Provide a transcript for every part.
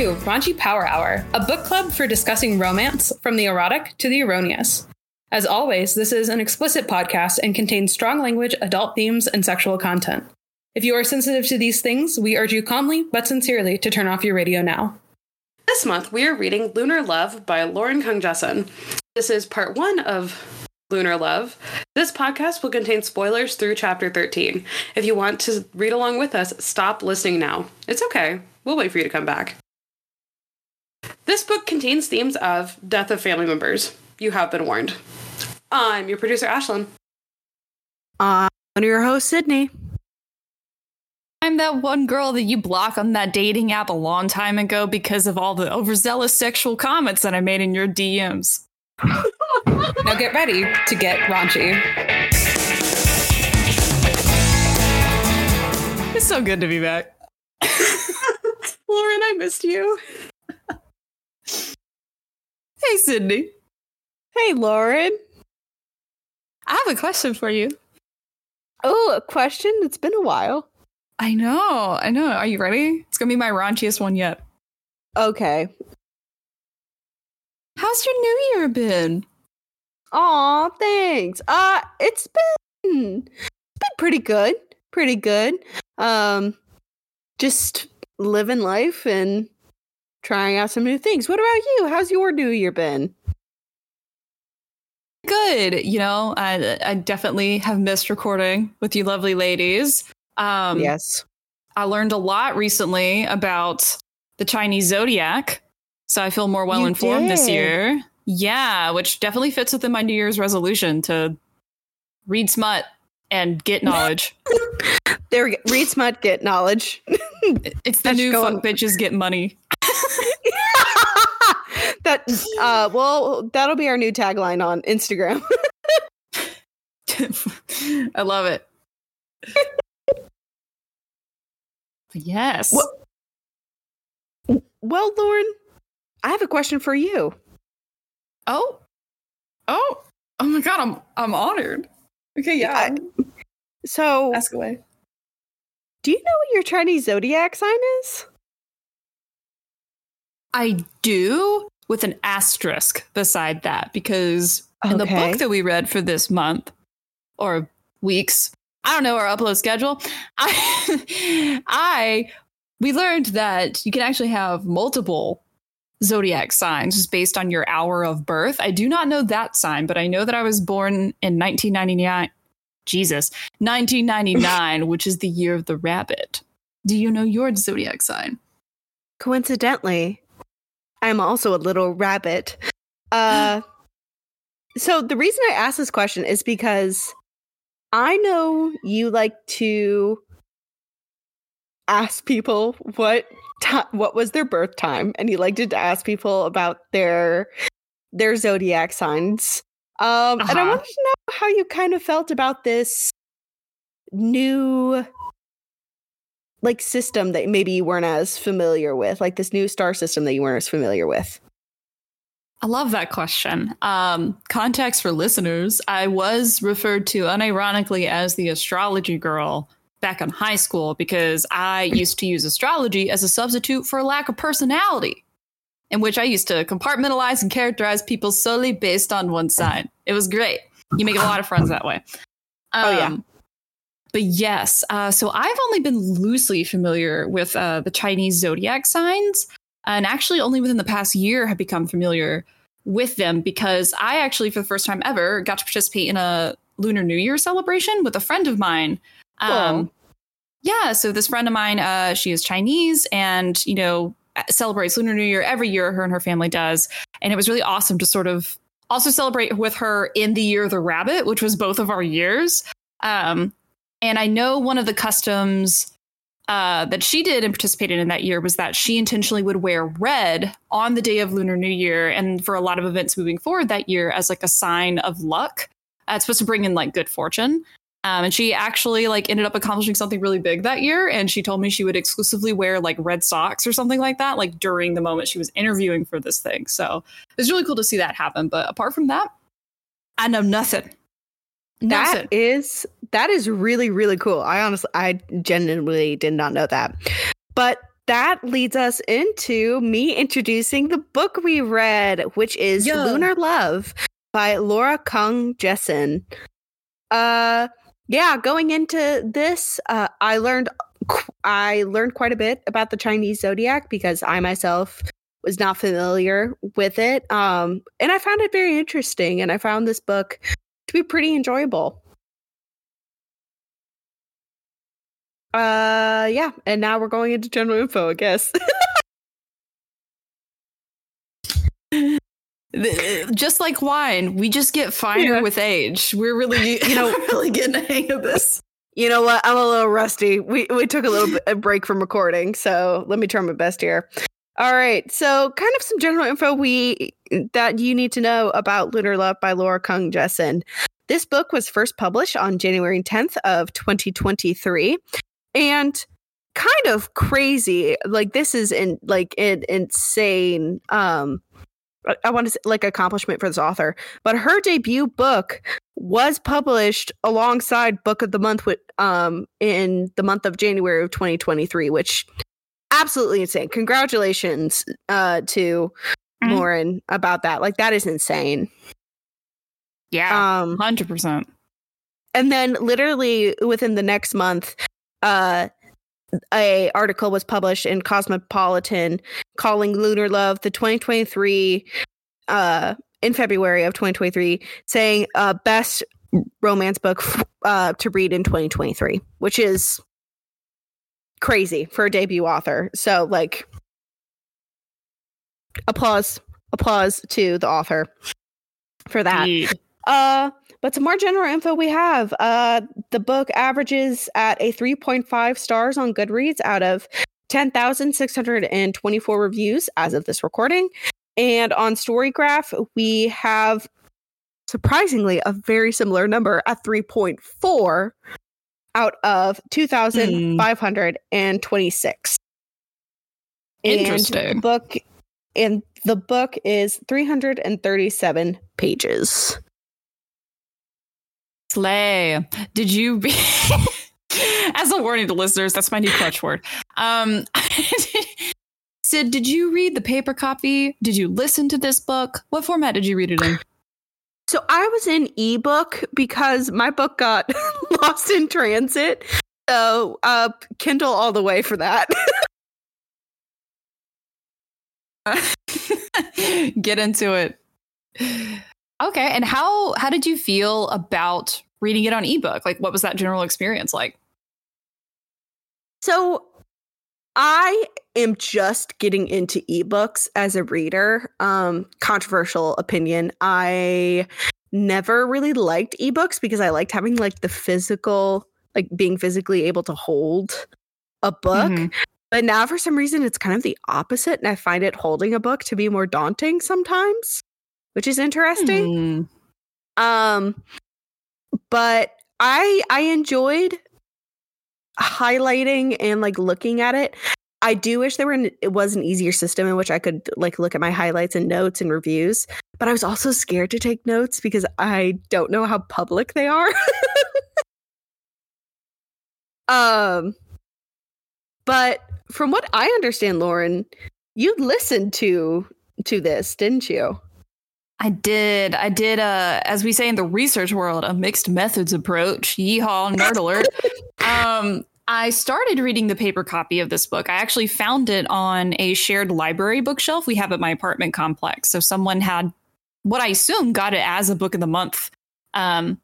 to Raunchy Power Hour, a book club for discussing romance from the erotic to the erroneous. As always, this is an explicit podcast and contains strong language, adult themes, and sexual content. If you are sensitive to these things, we urge you calmly but sincerely to turn off your radio now. This month, we are reading Lunar Love by Lauren Kung Jessen. This is part one of Lunar Love. This podcast will contain spoilers through chapter 13. If you want to read along with us, stop listening now. It's okay. We'll wait for you to come back. This book contains themes of death of family members. You have been warned. I'm your producer, Ashlyn. I'm one of your hosts, Sydney. I'm that one girl that you block on that dating app a long time ago because of all the overzealous sexual comments that I made in your DMs. now get ready to get raunchy. It's so good to be back. Lauren, I missed you. Hey, Sydney. Hey, Lauren. I have a question for you. Oh, a question? It's been a while. I know. I know. Are you ready? It's going to be my raunchiest one yet. Okay. How's your new year been? Aw, thanks. Uh, it's been it's been pretty good. Pretty good. Um just living life and trying out some new things. What about you? How's your new year been? Good. You know, I I definitely have missed recording with you lovely ladies. Um, yes. I learned a lot recently about the Chinese zodiac, so I feel more well informed this year. Yeah, which definitely fits within my New Year's resolution to read smut and get knowledge. there we go. Read smut, get knowledge. it's the new fuck bitches get money. That uh well that'll be our new tagline on Instagram. I love it. Yes. Well, well, Lauren, I have a question for you. Oh. Oh. Oh my god, I'm I'm honored. Okay, yeah. I, so ask away. Do you know what your Chinese zodiac sign is? I do, with an asterisk beside that, because okay. in the book that we read for this month or weeks, I don't know our upload schedule. I, I, we learned that you can actually have multiple zodiac signs just based on your hour of birth. I do not know that sign, but I know that I was born in 1999. Jesus, 1999, which is the year of the rabbit. Do you know your zodiac sign? Coincidentally, I'm also a little rabbit. Uh, so the reason I asked this question is because I know you like to ask people what what was their birth time, and you liked to ask people about their their zodiac signs. Um, uh-huh. And I uh-huh. wanted to know how you kind of felt about this new like system that maybe you weren't as familiar with, like this new star system that you weren't as familiar with. I love that question. Um, context for listeners I was referred to unironically as the astrology girl back in high school because I used to use astrology as a substitute for a lack of personality, in which I used to compartmentalize and characterize people solely based on one sign. It was great. You make a lot of friends that way. Um, oh, yeah. But yes, uh, so I've only been loosely familiar with uh, the Chinese zodiac signs and actually only within the past year have become familiar with them because I actually, for the first time ever, got to participate in a Lunar New Year celebration with a friend of mine. Um, yeah, so this friend of mine, uh, she is Chinese and, you know, celebrates Lunar New Year every year, her and her family does. And it was really awesome to sort of also celebrate with her in the year of the rabbit, which was both of our years. Um, and I know one of the customs uh, that she did and participated in that year was that she intentionally would wear red on the day of Lunar New Year and for a lot of events moving forward that year as like a sign of luck. Uh, it's supposed to bring in like good fortune. Um, and she actually like ended up accomplishing something really big that year. And she told me she would exclusively wear like red socks or something like that, like during the moment she was interviewing for this thing. So it was really cool to see that happen. But apart from that, I know nothing. That is that is really really cool. I honestly I genuinely did not know that. But that leads us into me introducing the book we read, which is Yeah. Lunar Love by Laura Kung Jessen. Uh yeah, going into this, uh, I learned I learned quite a bit about the Chinese zodiac because I myself was not familiar with it. Um, and I found it very interesting, and I found this book to be pretty enjoyable. Uh, yeah, and now we're going into general info, I guess. Just like wine, we just get finer Yeah. with age. We're really, you know, really getting the hang of this. you know what? I'm a little rusty. We we took a little bit a break from recording, so let me try my best here. All right, so kind of some general info we that you need to know about Lunar Love by Laura Kung Jessen. This book was first published on January 10th of 2023, and kind of crazy. Like this is in like an insane. Um, I- want to say like accomplishment for this author, but her debut book was published alongside Book of the Month with um in the month of January of 2023, which absolutely insane. Congratulations uh to Mhm. Lauren about that. Like that is insane. Yeah, Um hundred percent. and then literally within the next month uh a article was published in Cosmopolitan calling Lunar Love the 2023 uh in February of 2023 saying uh best romance book f- uh to read in 2023 which is crazy for a debut author so like applause applause to the author for that uh, but some more general info we have. Uh, the book averages at a 3.5 stars on Goodreads out of 10,624 reviews as of this recording. And on Storygraph, we have surprisingly a very similar number at 3.4 out of 2,526. And Interesting. the book and the book is 337 pages. Slay. Did you be as a warning to listeners, that's my new clutch word. Um Sid, did you read the paper copy? Did you listen to this book? What format did you read it in? So I was in ebook because my book got lost in transit. So uh Kindle all the way for that. Get into it. Okay, and how how did you feel about reading it on ebook? Like what was that general experience like? so I am just getting into ebooks as a reader. Um controversial opinion. I never really liked ebooks because I liked having like the physical like being physically able to hold a book. Mhm. But now for some reason it's kind of the opposite and I find it holding a book to be more daunting sometimes, which is interesting. Hmm. Um but I I enjoyed highlighting and like looking at it. I do wish there were an, it was an easier system in which I could like look at my highlights and notes and reviews, but I was also scared to take notes because I don't know how public they are. um but from what I understand, Lauren, you listened to to this, didn't you? I did. I did uh as we say in the research world, a mixed methods approach. Yeehaw, nerd alert. um I started reading the paper copy of this book. I actually found it on a shared library bookshelf we have at my apartment complex. So someone had what I assume got it as a book of the month um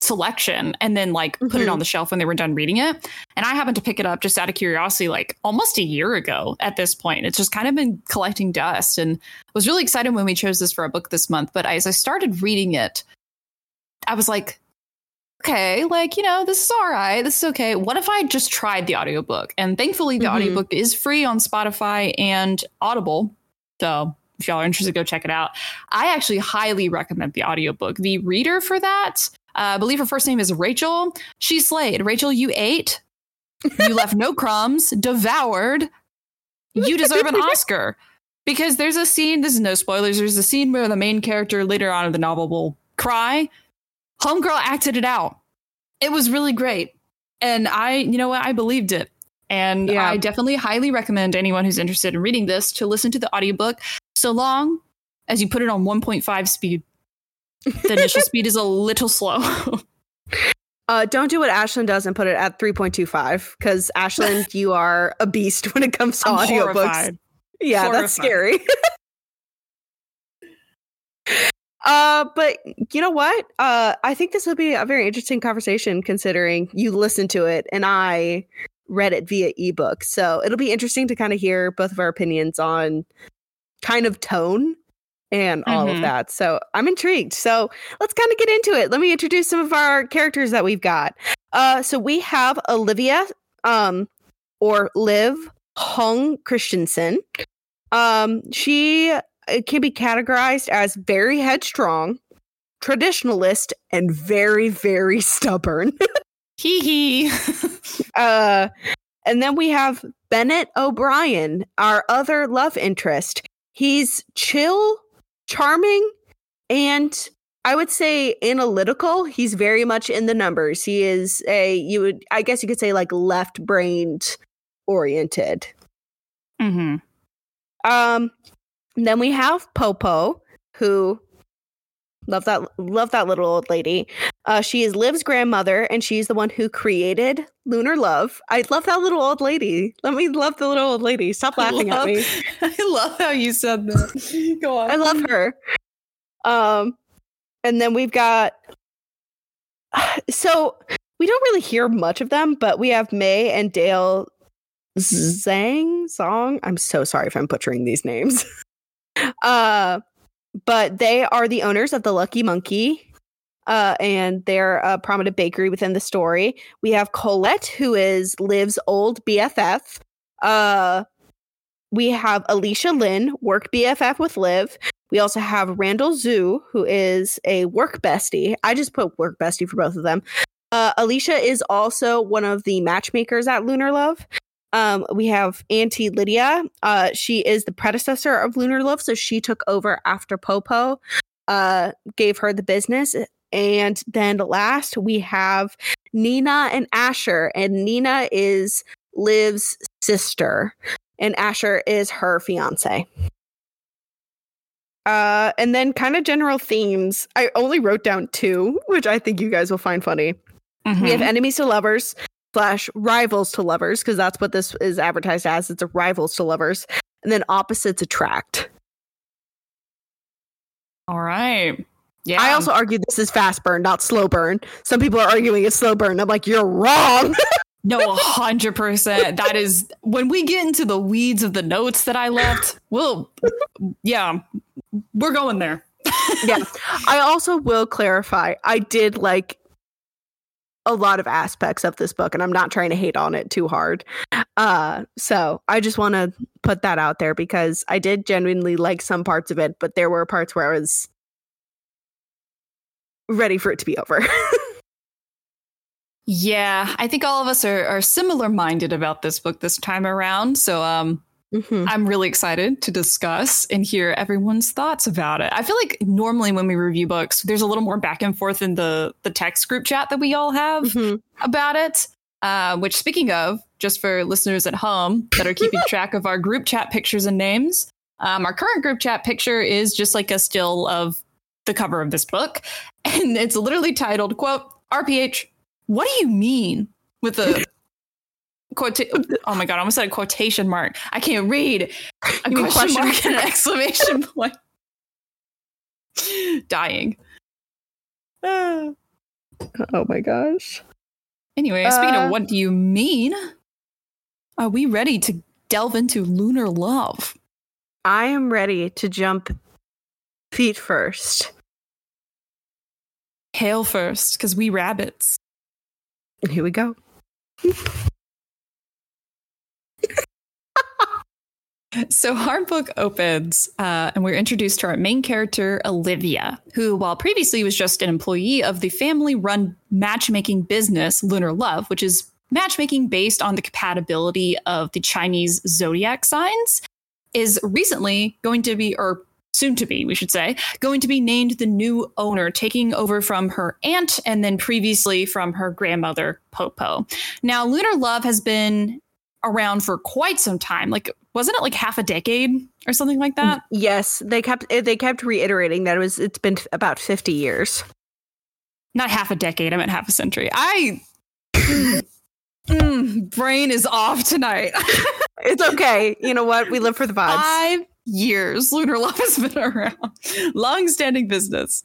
selection and then like put it Mhm. on the shelf when they were done reading it. And I happened to pick it up just out of curiosity like almost a year ago at this point. It's just kind of been collecting dust and was really excited when we chose this for a book this month. But as I started reading it, I was like, okay, like, you know, this is all right. This is okay. What if I just tried the audiobook? And thankfully, the Mhm. audiobook is free on Spotify and Audible. So if y'all are interested, go check it out. I actually highly recommend the audiobook. The reader for that, uh, I believe her first name is Rachel. She slayed. Rachel, you ate. You left no crumbs, devoured. You deserve an Oscar. Because there's a scene, this is no spoilers, there's a scene where the main character later on in the novel will cry. Homegirl acted it out. It was really great. And I, you know what, I believed it. And Yeah. I definitely highly recommend anyone who's interested in reading this to listen to the audiobook so long as you put it on 1.5 speed. The initial speed is a little slow. Uh, don't do what Ashlyn does and put it at 3.25 because Ashlyn, you are a beast when it comes to I'm audiobooks. horrified. Yeah, that's scary. Uh, but you know what? Uh, I think this will be a very interesting conversation considering you listened to it and I read it via ebook. So it'll be interesting to kind of hear both of our opinions on kind of tone and all of Mhm. that. So I'm intrigued. So let's kind of get into it. Let me introduce some of our characters that we've got. Uh, so we have Olivia, um, or Liv Hong Christensen. Um, she uh, can be categorized as very headstrong, traditionalist, and very, very stubborn. Hee hee. uh, and then we have Bennett O'Brien, our other love interest. He's chill, charming, and I would say analytical. He's very much in the numbers. He is a you would I guess you could say like left-brained oriented. hmm Um then we have Popo who love that love that little old lady. Uh she is Liv's grandmother and she's the one who created Lunar Love. I love that little old lady. Let me love the little old lady. Stop laughing at me. I love how you said that. Go on. I love her. Um, and then we've got. So we don't really hear much of them, but we have May and Dale Zhang Song. I'm so sorry if I'm butchering these names. uh, but they are the owners of the Lucky Monkey. Uh, and they're a prominent bakery within the story. We have Colette, who is Liv's old BFF. Uh, we have Alicia Lynn, work BFF with Liv. We also have Randall Zhu, who is a work bestie. I just put work bestie for both of them. Uh, Alicia is also one of the matchmakers at Lunar Love. Um, we have Auntie Lydia. Uh, she is the predecessor of Lunar Love, so she took over after Popo, uh, gave her the business. And then last, we have Nina and Asher, and Nina is Liv's sister and Asher is her fiance. Uh, and then kind of general themes. I only wrote down two, which I think you guys will find funny. Mhm. We have enemies to lovers slash rivals to lovers because that's what this is advertised as. It's a rivals to lovers, and then opposites attract. All right. Yeah. I also argue this is fast burn, not slow burn. Some people are arguing it's slow burn. I'm like, you're wrong. No, hundred percent. That is when we get into the weeds of the notes that I left. We'll, yeah, we're going there. yeah. I also will clarify. I did like a lot of aspects of this book and I'm not trying to hate on it too hard. Uh so I just want to put that out there because I did genuinely like some parts of it, but there were parts where I was ready for it to be over. Yeah, I think all of us are, are similar minded about this book this time around. So, um, Mhm. I'm really excited to discuss and hear everyone's thoughts about it. I feel like normally when we review books, there's a little more back and forth in the the text group chat that we all have Mhm. about it. Uh, which, speaking of, just for listeners at home that are keeping track of our group chat pictures and names, um, our current group chat picture is just like a still of the cover of this book, and it's literally titled "quote RPH." What do you mean with a quote? Oh my god! I almost said a quotation mark. I can't read. A question question mark and an exclamation point. Dying. Oh my gosh. Anyway, speaking Uh, of what do you mean? Are we ready to delve into lunar love? I am ready to jump feet first. Hail first, because we rabbits. Here we go. So our book opens, uh, and we're introduced to our main character, Olivia, who, while previously was just an employee of the family-run matchmaking business Lunar Love, which is matchmaking based on the compatibility of the Chinese zodiac signs, is recently going to be, or soon to be, we should say, going to be named the new owner, taking over from her aunt and then previously from her grandmother, Popo. Now, Lunar Love has been around for quite some time. Like, wasn't it like half a decade or something like that? Yes, they kept eh, they kept reiterating that it was it's been about 50 years. Not half a decade, I meant half a century. I mm, brain is off tonight. it's okay. You know what? We live for the vibes. Five years lunar love has been around. Long-standing business.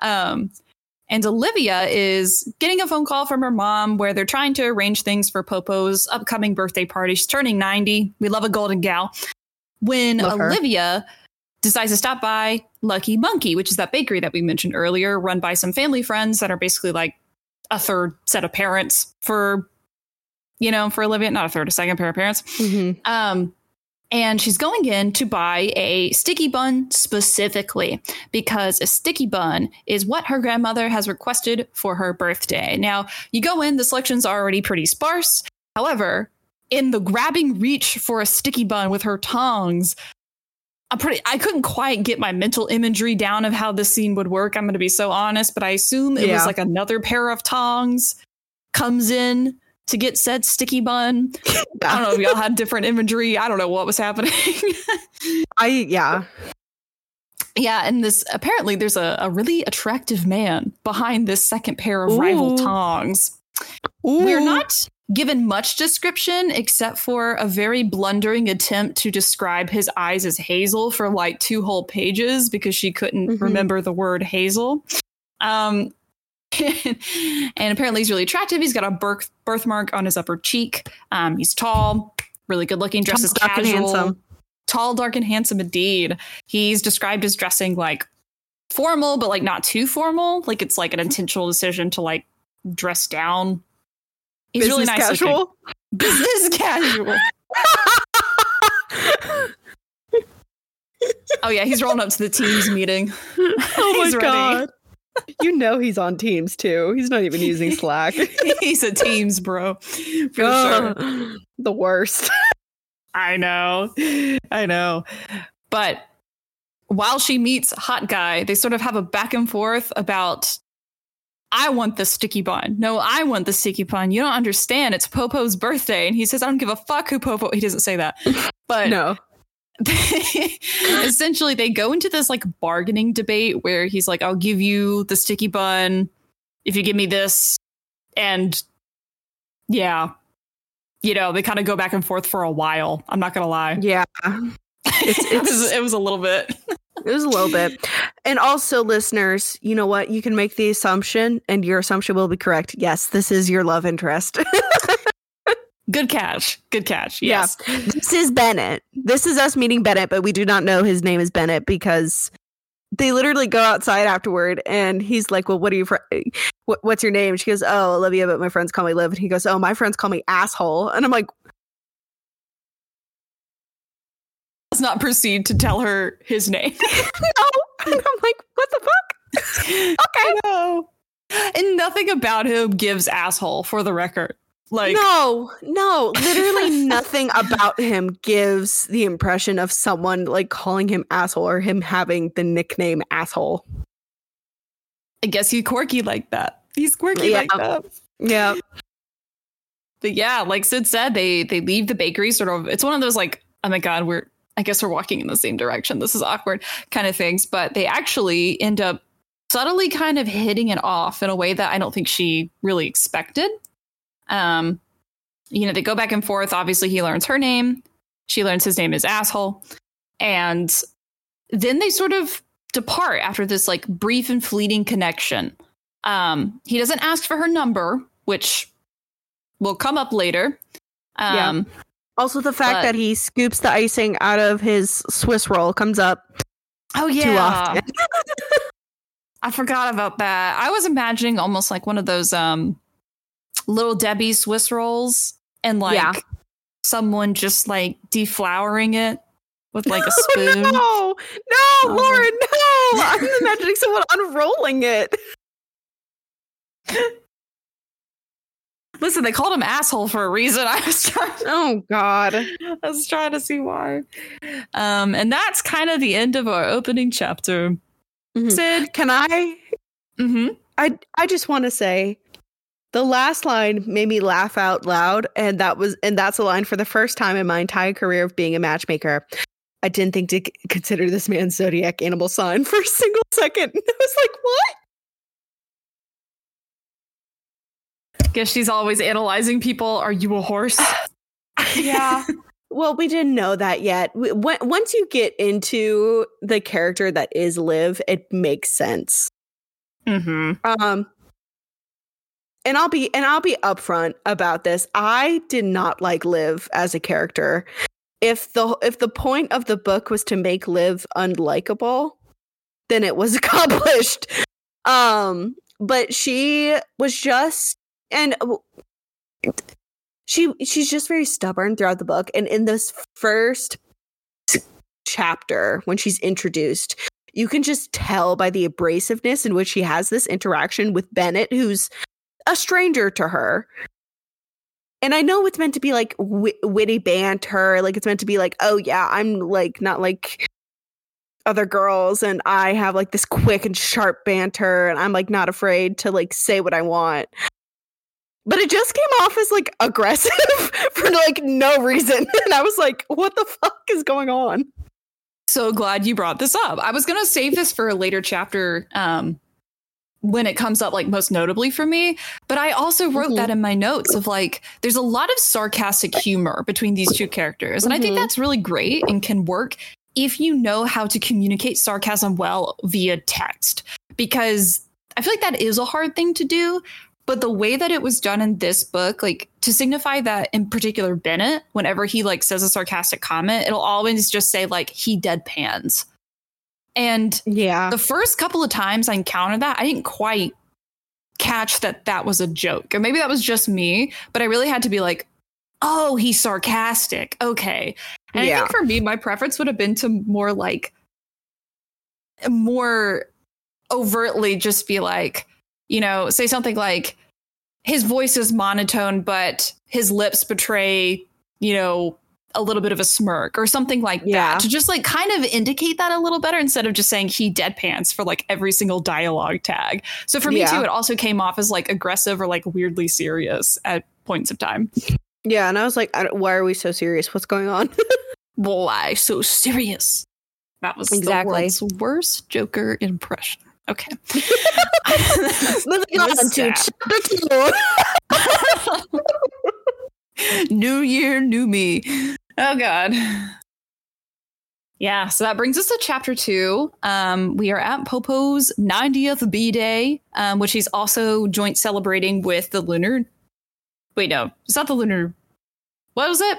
Um and Olivia is getting a phone call from her mom where they're trying to arrange things for Popo's upcoming birthday party. She's turning 90. We love a golden gal. When Love her. Olivia decides to stop by Lucky Monkey, which is that bakery that we mentioned earlier, run by some family friends that are basically like a third set of parents for, you know, for Olivia, not a third, a second pair of parents. Mhm. Um, and she's going in to buy a sticky bun specifically because a sticky bun is what her grandmother has requested for her birthday. Now, you go in, the selection's are already pretty sparse. However, in the grabbing reach for a sticky bun with her tongs, I'm pretty I couldn't quite get my mental imagery down of how this scene would work. I'm going to be so honest, but I assume it Yeah. was like another pair of tongs comes in to get said sticky bun. I don't know if y'all had different imagery. I don't know what was happening. I yeah. yeah, and this apparently there's a, a really attractive man behind this second pair of rival Ooh. tongs. We're not given much description except for a very blundering attempt to describe his eyes as hazel for like two whole pages because she couldn't Mhm. remember the word hazel. Um, and apparently he's really attractive. He's got a birth birthmark on his upper cheek. Um, he's tall, really good looking, dresses Tall, dark, and casual, handsome. tall, dark, and handsome indeed. He's described as dressing like formal, but like not too formal. Like it's like an intentional decision to like dress down. He's really Business nice. looking. casual. Business casual. Oh yeah, he's rolling up to the teams meeting. oh my god. You know he's on Teams too. He's not even using Slack. he's a teams bro. For sure. The worst. I know. I know. But while she meets Hot Guy, they sort of have a back and forth about I want the sticky bun. No, I want the sticky bun. You don't understand. It's Popo's birthday. And he says, I don't give a fuck who Popo. He doesn't say that. But No. essentially they go into this like bargaining debate where he's like i'll give you the sticky bun if you give me this and yeah you know they kind of go back and forth for a while i'm not gonna lie Yeah. it's, it, was, it was a little bit It was a little bit. And also, listeners, you know what? You can make the assumption, and your assumption will be correct. Yes, this is your love interest. good catch good catch Yeah. yes this is Bennett. This is us meeting Bennett, but we do not know his name is Bennett because they literally go outside afterward and he's like, Well, what are you, fr- what, what's your name? She goes, Oh, Olivia, but my friends call me Liv. And he goes, Oh, my friends call me asshole. And I'm like, does not proceed to tell her his name No. And I'm like, What the fuck? okay no and nothing about him gives asshole for the record like no, no, literally nothing about him gives the impression of someone like calling him asshole or him having the nickname asshole. i guess he's quirky like that he's quirky Yeah. like that Yeah. but yeah, like Sid said, they they leave the bakery sort of. It's one of those like, oh my god, we're I guess we're walking in the same direction. This is awkward kind of things. But they actually end up subtly kind of hitting it off in a way that I don't think she really expected. Um, you know, they go back and forth. Obviously, he learns her name. She learns his name is asshole, and then they sort of depart after this like brief and fleeting connection. Um, he doesn't ask for her number, which will come up later. Yeah. Um, Also, the fact But- that he scoops the icing out of his Swiss roll comes up Oh yeah, too often. I forgot about that. I was imagining almost like one of those um little Debbie Swiss rolls and like Yeah. someone just like deflowering it with like a spoon. no, no, Oh. Lauren, no! I'm imagining someone unrolling it. Listen, they called him asshole for a reason. I was trying Oh God. I was trying to see why. Um, and that's kind of the end of our opening chapter. Mhm. Sid. Can I? Mm-hmm. I I just want to say The last line made me laugh out loud, and that was and that's a line for the first time in my entire career of being a matchmaker. I didn't think to consider this man's zodiac animal sign for a single second. I was like, what? Guess she's always analyzing people. Are you a horse? yeah. Well, we didn't know that yet. W- Once you get into the character that is Liv, it makes sense. mm-hmm. Um, and I'll be and I'll be upfront about this. I did not like Liv as a character. If the if the point of the book was to make Liv unlikable, then it was accomplished. Um, but she was just and she she's just very stubborn throughout the book. And in this first chapter, when she's introduced, you can just tell by the abrasiveness in which she has this interaction with Bennett, who's a stranger to her. And I know it's meant to be like wit- witty banter, like it's meant to be like, oh yeah, I'm like not like other girls, and I have like this quick and sharp banter, and I'm like not afraid to like say what I want. But it just came off as like aggressive for like no reason, and I was like, what the fuck is going on? So glad you brought this up. I was going to save this for a later chapter um, when it comes up, like most notably for me. But I also wrote Mhm. that in my notes of like, there's a lot of sarcastic humor between these two characters. And I think Mhm. that's really great and can work if you know how to communicate sarcasm well via text. Because I feel like that is a hard thing to do. But the way that it was done in this book, like to signify that in particular Bennett, whenever he like says a sarcastic comment, it'll always just say like he deadpans. And Yeah. the first couple of times I encountered that, I didn't quite catch that that was a joke. Or maybe that was just me, but I really had to be like, oh, he's sarcastic. Okay. And I think for me, my preference would have been to more like, more overtly just be like, you know, say something like, his voice is monotone, but his lips betray, you know, a little bit of a smirk or something like Yeah. that to just like kind of indicate that a little better instead of just saying he deadpans for like every single dialogue tag. So for me Yeah. too, it also came off as like aggressive or like weirdly serious at points of time. Yeah, and I was like, I why are we so serious? What's going on? Why so serious? That was Exactly. the world's worst Joker impression. Okay. Moving on to chapter two. new year, new me. Oh God. Yeah, so that brings us to chapter two. Um, we are at Popo's 90th B Day, um, which he's also joint celebrating with the lunar. Wait, no, it's not the lunar. What was it?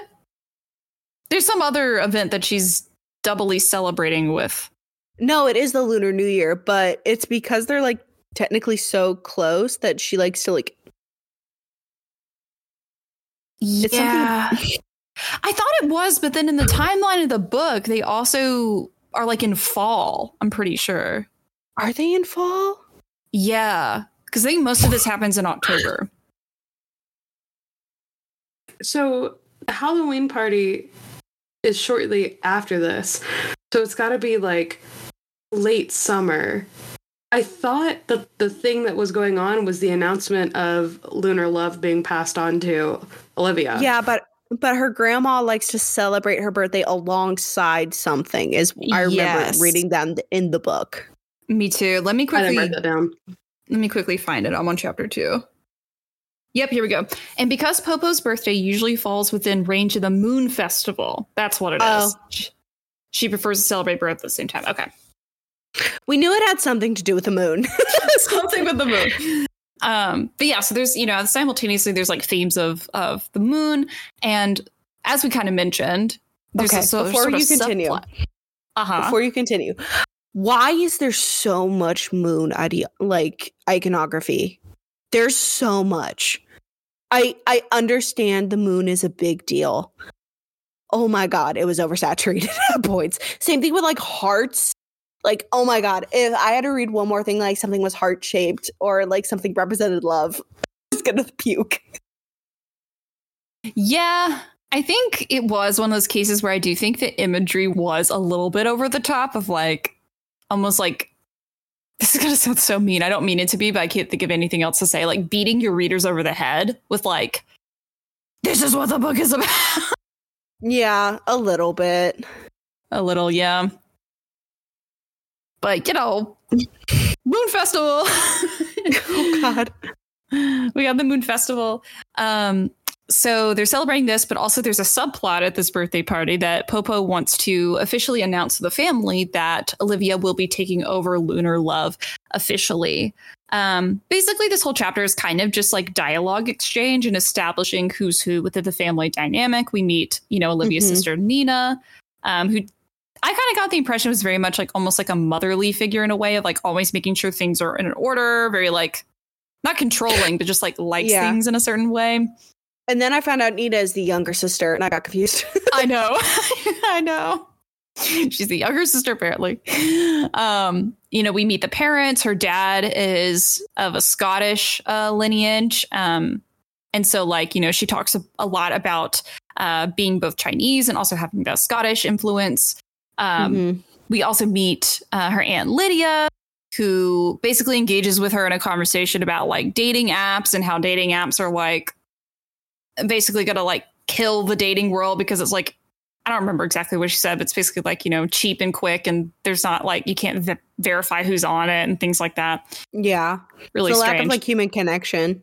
There's some other event that she's doubly celebrating with. No, it is the Lunar New Year, but it's because they're like technically so close that she likes to like. It's something- Yeah. I thought it was, but then in the timeline of the book, they also are like in fall, I'm pretty sure. Are they in fall? Yeah. Because I think most of this happens in October. So the Halloween party is shortly after this. So it's got to be like late summer. I thought that the thing that was going on was the announcement of Lunar Love being passed on to Olivia. Yeah, but but her grandma likes to celebrate her birthday alongside something. Is I remember Yes. reading that in the book. Me too. Let me quickly write that down. let me quickly find it. I'm on chapter two. Yep, here we go. And because Popo's birthday usually falls within range of the Moon Festival, that's what it oh. is. Oh. She- She prefers to celebrate birth at the same time. Okay. We knew it had something to do with the moon. something with the moon. Um, but yeah, so there's you know simultaneously there's like themes of of the moon, and as we kind of mentioned, there's Okay, a sort, before you continue. Uh huh. Before you continue, why is there so much moon ide- like iconography? There's so much. I I understand the moon is a big deal. Oh my god, it was oversaturated at points. Same thing with like hearts. Like, oh my god, if I had to read one more thing, like something was heart shaped or like something represented love, I was gonna puke. Yeah, I think it was one of those cases where I do think the imagery was a little bit over the top of like almost like this is gonna sound so mean. I don't mean it to be, but I can't think of anything else to say. Like beating your readers over the head with like, this is what the book is about. Yeah, a little bit. A little, yeah. But you know, Moon Festival. oh God. We got the Moon Festival. Um, so they're celebrating this, but also there's a subplot at this birthday party that Popo wants to officially announce to the family that Olivia will be taking over Lunar Love officially. Um, basically, this whole chapter is kind of just like dialogue exchange and establishing who's who within the family dynamic. We meet, you know, Olivia's Mhm. sister Nina, um, who I kind of got the impression it was very much like almost like a motherly figure in a way of like always making sure things are in an order, very like not controlling, but just like likes Yeah. things in a certain way. And then I found out Nita is the younger sister, and I got confused. I know. I know. She's the younger sister, apparently. Um, you know, we meet the parents. Her dad is of a Scottish uh, lineage. Um, and so, like, you know, she talks a, a lot about uh, being both Chinese and also having the Scottish influence. Um, Mhm. we also meet uh, her aunt Lydia, who basically engages with her in a conversation about like dating apps and how dating apps are like basically going to like kill the dating world because it's like I don't remember exactly what she said, but it's basically like you know cheap and quick, and there's not like you can't v- verify who's on it and things like that. Yeah. Really the strange. lack of like human connection.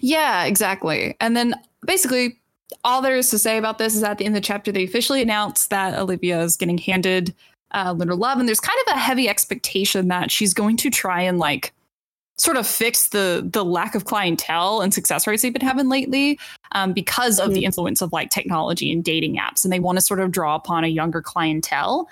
Yeah, exactly. And then basically, all there is to say about this is at the end of the chapter, they officially announce that Olivia is getting handed uh, Lunar Love, and there's kind of a heavy expectation that she's going to try and like sort of fix the the lack of clientele and success rates they've been having lately um, because of the influence of like technology and dating apps, and they want to sort of draw upon a younger clientele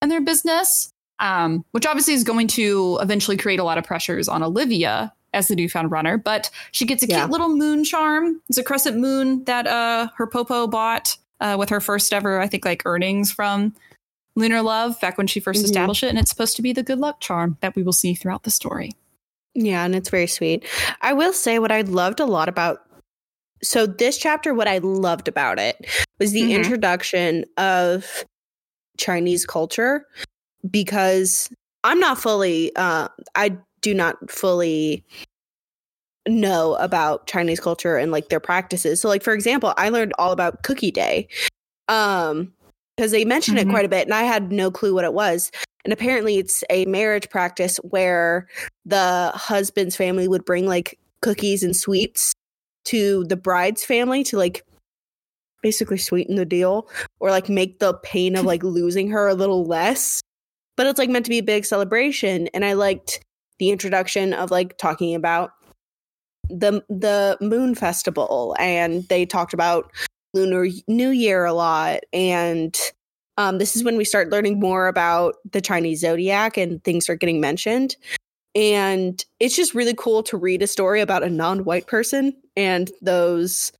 in their business. Um, which obviously is going to eventually create a lot of pressures on Olivia as the newfound runner, but she gets a Yeah. cute little moon charm. It's a crescent moon that uh, her popo bought uh, with her first ever, I think, like earnings from Lunar Love back when she 1st Mhm. established it, and it's supposed to be the good luck charm that we will see throughout the story. Yeah, and it's very sweet. I will say what I loved a lot about so this chapter, what I loved about it was the Mhm. introduction of Chinese culture because I'm not fully uh I do not fully know about Chinese culture and like their practices. So like for example, I learned all about cookie day. Um because they mentioned Mhm. it quite a bit and I had no clue what it was. And apparently it's a marriage practice where the husband's family would bring like cookies and sweets to the bride's family to like basically sweeten the deal or like make the pain of like losing her a little less. But it's like meant to be a big celebration and I liked the introduction of like talking about the the moon festival and they talked about lunar new year a lot and um, this is when we start learning more about the chinese zodiac and things are getting mentioned. And it's just really cool to read a story about a non-white person and those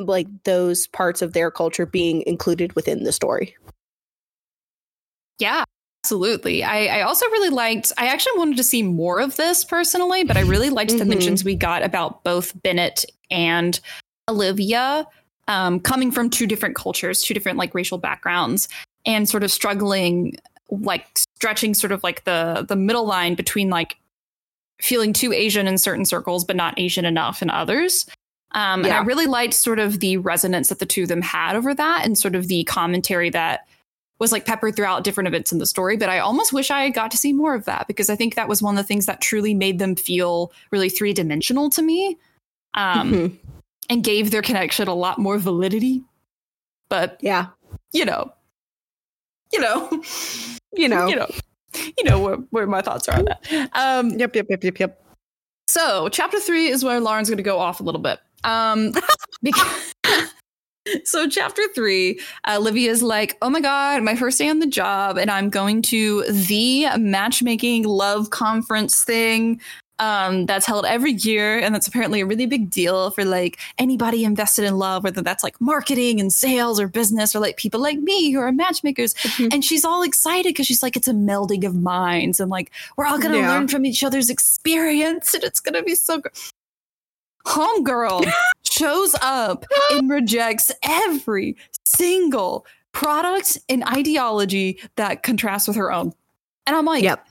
like those parts of their culture being included within the story. Yeah, absolutely. I, I also really liked, I actually wanted to see more of this personally, but I really liked the Mhm. mentions we got about both Bennett and Olivia um, coming from two different cultures, two different like racial backgrounds, and sort of struggling, like stretching sort of like the the middle line between like feeling too Asian in certain circles, but not Asian enough in others. Um, And I really liked sort of the resonance that the two of them had over that, and sort of the commentary that was like peppered throughout different events in the story. But I almost wish I got to see more of that because I think that was one of the things that truly made them feel really three dimensional to me, um, Mhm. and gave their connection a lot more validity. But yeah you know, you know, you know you know, you know where, where my thoughts are on that. Um, yep yep yep yep yep so chapter three is where Lauren's going to go off a little bit. Um, because so chapter three, Olivia's like, "Oh my god, my first day on the job, and I'm going to the matchmaking love conference thing." Um, that's held every year, and that's apparently a really big deal for like anybody invested in love, whether that's like marketing and sales or business, or like people like me who are matchmakers. Mhm. And she's all excited because she's like, it's a melding of minds, and like we're all gonna Yeah. learn from each other's experience, and it's gonna be so good. Homegirl shows up and rejects every single product and ideology that contrasts with her own. And I'm like, Yep.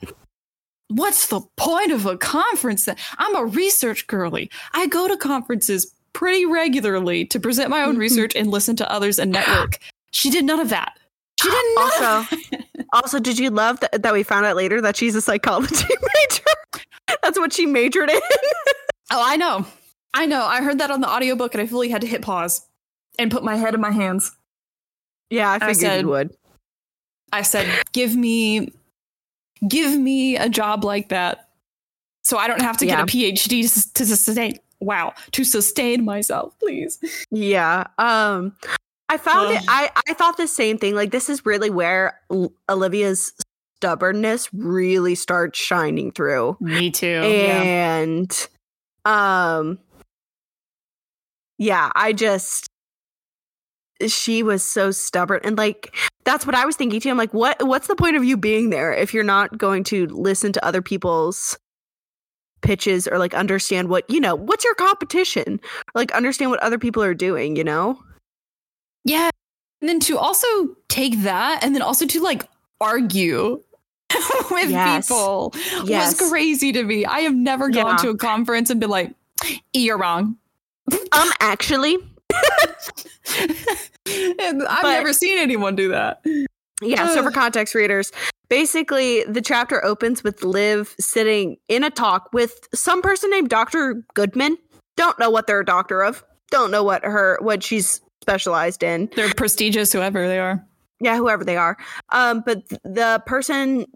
what's the point of a conference? That I'm a research girly. I go to conferences pretty regularly to present my own research and listen to others and network. She did none of that. She did none Also- of that. Also, did you love that, that we found out later that she's a psychology major? That's what she majored in. Oh, I know. I know. I heard that on the audiobook and I fully had to hit pause and put my head in my hands. yeah, I I figured said- you would. I said, "Give me give me a job like that so I don't have to Yeah. get a PhD to, sustain wow, to sustain myself, please." Yeah. Um I found it I I thought the same thing. Like this is really where Olivia's stubbornness really starts shining through. Me too. and um yeah, I just she was so stubborn and like that's what I was thinking too. I'm like, what what's the point of you being there if you're not going to listen to other people's pitches or like understand what you know what's your competition like understand what other people are doing you know Yeah. And then to also take that and then also to like argue with Yes. people Yes. was crazy to me. I have never gone Yeah. to a conference and been like, you're wrong. Um actually and I've But- never seen anyone do that. Yeah, so for context readers, basically the chapter opens with Liv sitting in a talk with some person named Dr. Goodman. Don't know what they're a doctor of. Don't know what her what she's specialized in. They're prestigious, whoever they are. Yeah, whoever they are. Um but the person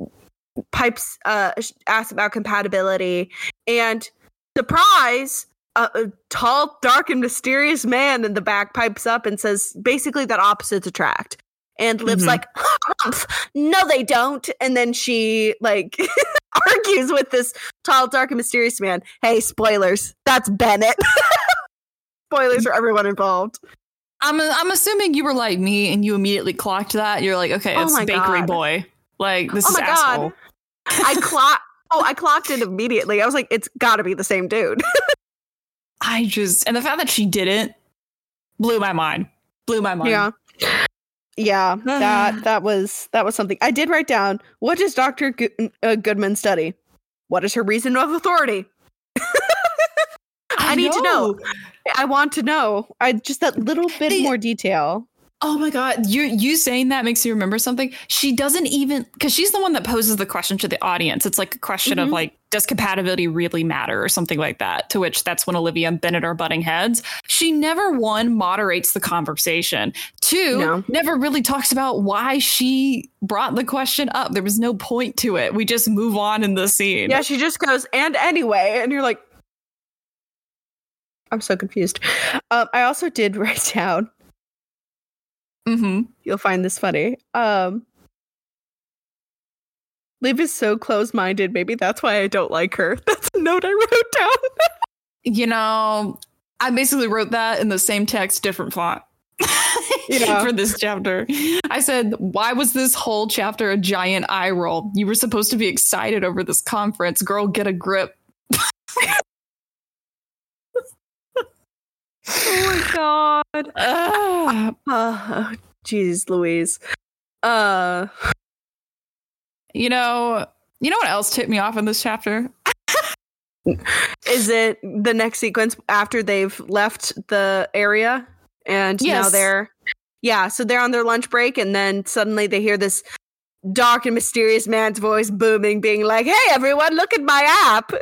pipes uh asks about compatibility and surprise a, tall, dark, and mysterious man in the back pipes up and says basically that opposites attract. And Liv's Mhm. like, "Humph, no, they don't. And then she like argues with this tall, dark, and mysterious man. Hey, spoilers. That's Bennett. spoilers for everyone involved. I'm I'm assuming you were like me and you immediately clocked that. You're like, okay, Oh it's my bakery God. boy. Like this Oh is my God. asshole. I clocked. Oh, I clocked it immediately. I was like, it's got to be the same dude. I just and the fact that she didn't blew my mind. Blew my mind. Yeah. Yeah, that that was that was something I did write down. What does Doctor Go- uh, Goodman study? What is her reason of authority? I need to know. I want to know. I just that little bit They- more detail. Oh my god, you you saying that makes me remember something. She doesn't even because she's the one that poses the question to the audience. It's like a question of Mhm. like, does compatibility really matter or something like that? To which that's when Olivia and Bennett are butting heads. She never one moderates the conversation. Two, No. never really talks about why she brought the question up. There was no point to it. We just move on in the scene. Yeah, she just goes and anyway, and you're like, I'm so confused. Um, I also did write down. hmm You'll find this funny. Um, Liv is so close-minded. Maybe that's why I don't like her. That's a note I wrote down. You know, I basically wrote that in the same text, different font. Yeah. For this chapter, I said, Why was this whole chapter a giant eye roll? You were supposed to be excited over this conference. Girl, get a grip. oh my god. Ugh. Oh, jeez, Louise. Uh, you know, you know what else tipped me off in this chapter? is it the next sequence after they've left the area and now they're yeah, so they're on their lunch break and then suddenly they hear this dark and mysterious man's voice booming being like, "Hey everyone, look at my app."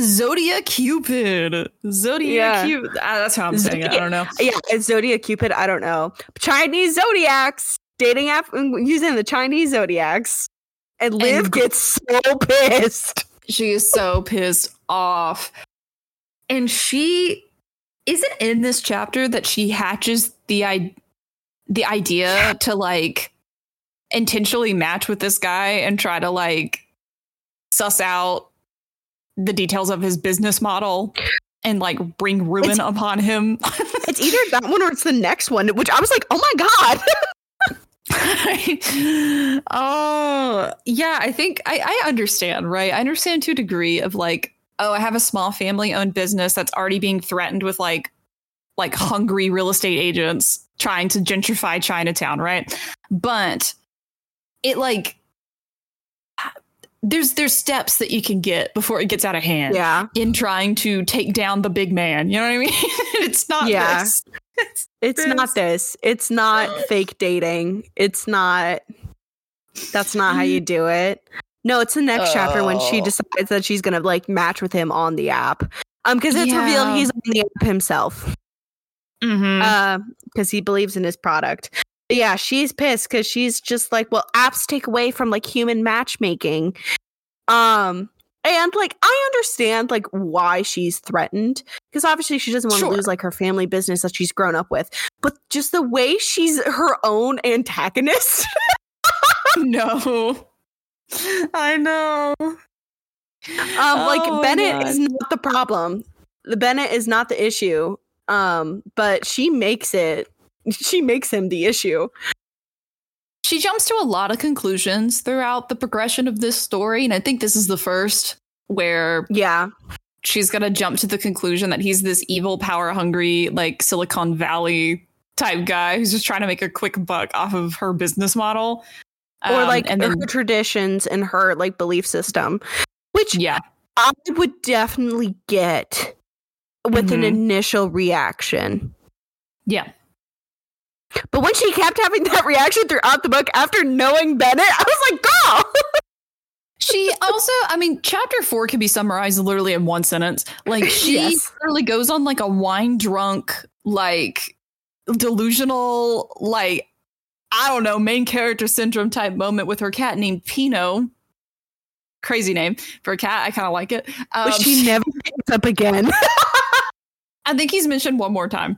Zodiac Cupid. Zodiac Yeah. Cupid. Ah, that's how I'm saying it. I don't know. Yeah, it's Zodiac Cupid, I don't know. Chinese zodiacs dating app using the Chinese zodiacs. And Liv gr- gets so pissed. She is so pissed off. And she isn't in this chapter that she hatches the I- the idea to like intentionally match with this guy and try to like suss out the details of his business model and like bring ruin It's- upon him. It's either that one or it's the next one, which I was like, oh my god. oh yeah i think I, I understand right i understand to a degree of like oh i have a small family owned business that's already being threatened with like like hungry real estate agents trying to gentrify chinatown right but it like there's there's steps that you can get before it gets out of hand. Yeah. In trying to take down the big man. You know what I mean? it's not Yeah. this. It's, It's this. not this. It's not fake dating. It's not. That's not how you do it. No, it's the next chapter when she Oh. decides that she's gonna like match with him on the app. Um, because it's revealed he's on the app himself. Mhm. Uh, because he believes in his product. But yeah, she's pissed because she's just like, well, apps take away from like human matchmaking. Um, and like I understand like why she's threatened because obviously she doesn't want to Sure. lose like her family business that she's grown up with. But just the way she's her own antagonist. no. I know. Um, like Oh my Bennett is not the problem. The Bennett is not the issue. Um, but she makes it. She makes him the issue. She jumps to a lot of conclusions throughout the progression of this story, and I think this is the first where Yeah, she's gonna jump to the conclusion that he's this evil, power hungry, like Silicon Valley type guy who's just trying to make a quick buck off of her business model. or Um, like and then her traditions and her like belief system, which yeah, I would definitely get with an Mhm. initial reaction. yeah. But when she kept having that reaction throughout the book after knowing Bennett, I was like, girl. She also, I mean, chapter four can be summarized literally in one sentence. Like she Yes. literally goes on like a wine drunk, like delusional, like I don't know, main character syndrome type moment with her cat named Pino. Crazy name for a cat. I kind of like it. Um, But she never picks up again. I think he's mentioned one more time.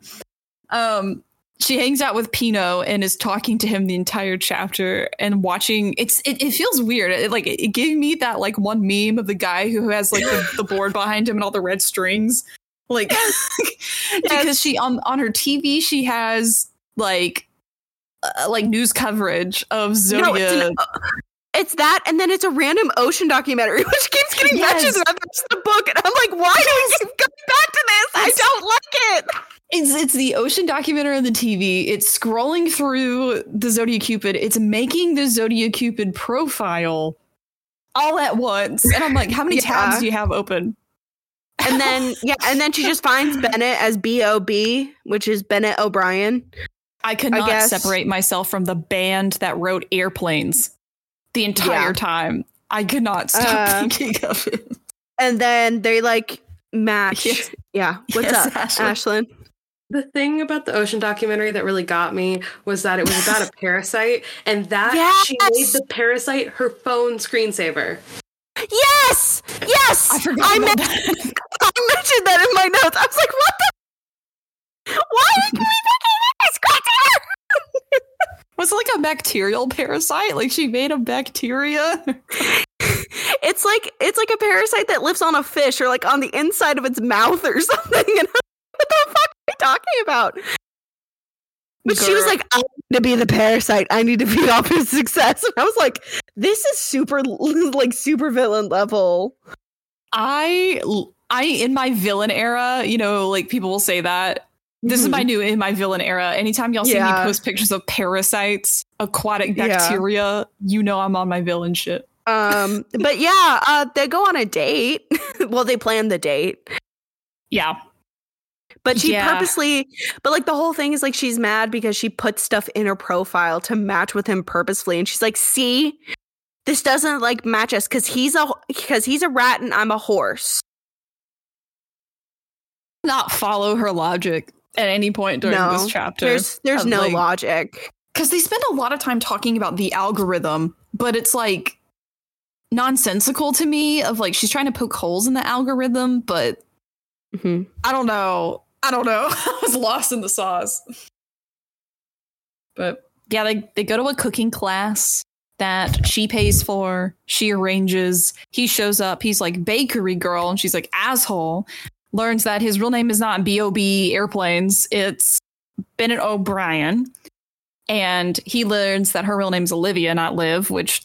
Um, she hangs out with Pino and is talking to him the entire chapter and watching. It's it, it feels weird. It, like it, gave me that like one meme of the guy who has like the, the board behind him and all the red strings. Like because she on on her TV she has like uh, like news coverage of Zodia. No, it's, an- uh, it's that, and then it's a random ocean documentary, which keeps getting Yes. mentioned throughout the rest of the book. And I'm like, why do we keep coming back to this? I don't like it. It's it's the ocean documentary on the TV. It's scrolling through the Zodiac Cupid. It's making the Zodiac Cupid profile all at once. And I'm like, how many Yeah. tabs do you have open? And then, yeah, and then she just finds Bennett as B O B, which is Bennett O'Brien. I could not guess- separate myself from the band that wrote airplanes the entire Yeah. time. I could not stop Uh, thinking of it. And then they like match. Yes. Yeah. What's Yes, up, Ashlyn. Ashlyn? The thing about the ocean documentary that really got me was that it was about a parasite, and that she made the parasite her phone screensaver. Yes! Yes! I forgot I, about men- that. I mentioned that in my notes. I was like, what the? Why did we make it scratch Was it like a bacterial parasite? Like she made a bacteria? It's like it's like a parasite that lives on a fish or like on the inside of its mouth or something. And I'm like, what the fuck are you talking about? But she was like, I need to be the parasite. I need to feed off his success. And I was like, this is super like super villain level. I I in my villain era, you know, like people will say that. This is my new in my villain era. Anytime y'all see me post pictures of parasites, aquatic Yeah. bacteria, you know I'm on my villain shit. um but yeah, uh they go on a date. well, they plan the date. Yeah. But she Yeah. purposely, but like the whole thing is like she's mad because she put stuff in her profile to match with him purposefully, and she's like, "See, this doesn't like match us because he's a because he's a rat and I'm a horse." Not follow her logic at any point during No, this chapter. There's there's of, no like- logic. because they spend a lot of time talking about the algorithm, but it's like nonsensical to me. Of like she's trying to poke holes in the algorithm, but Mhm. I don't know. I don't know. I was lost in the sauce. But yeah, they they go to a cooking class that she pays for. She arranges. He shows up. He's like bakery girl, and she's like asshole. Learns that his real name is not Bob Airplanes. It's Bennett O'Brien, and he learns that her real name's Olivia, not Liv, which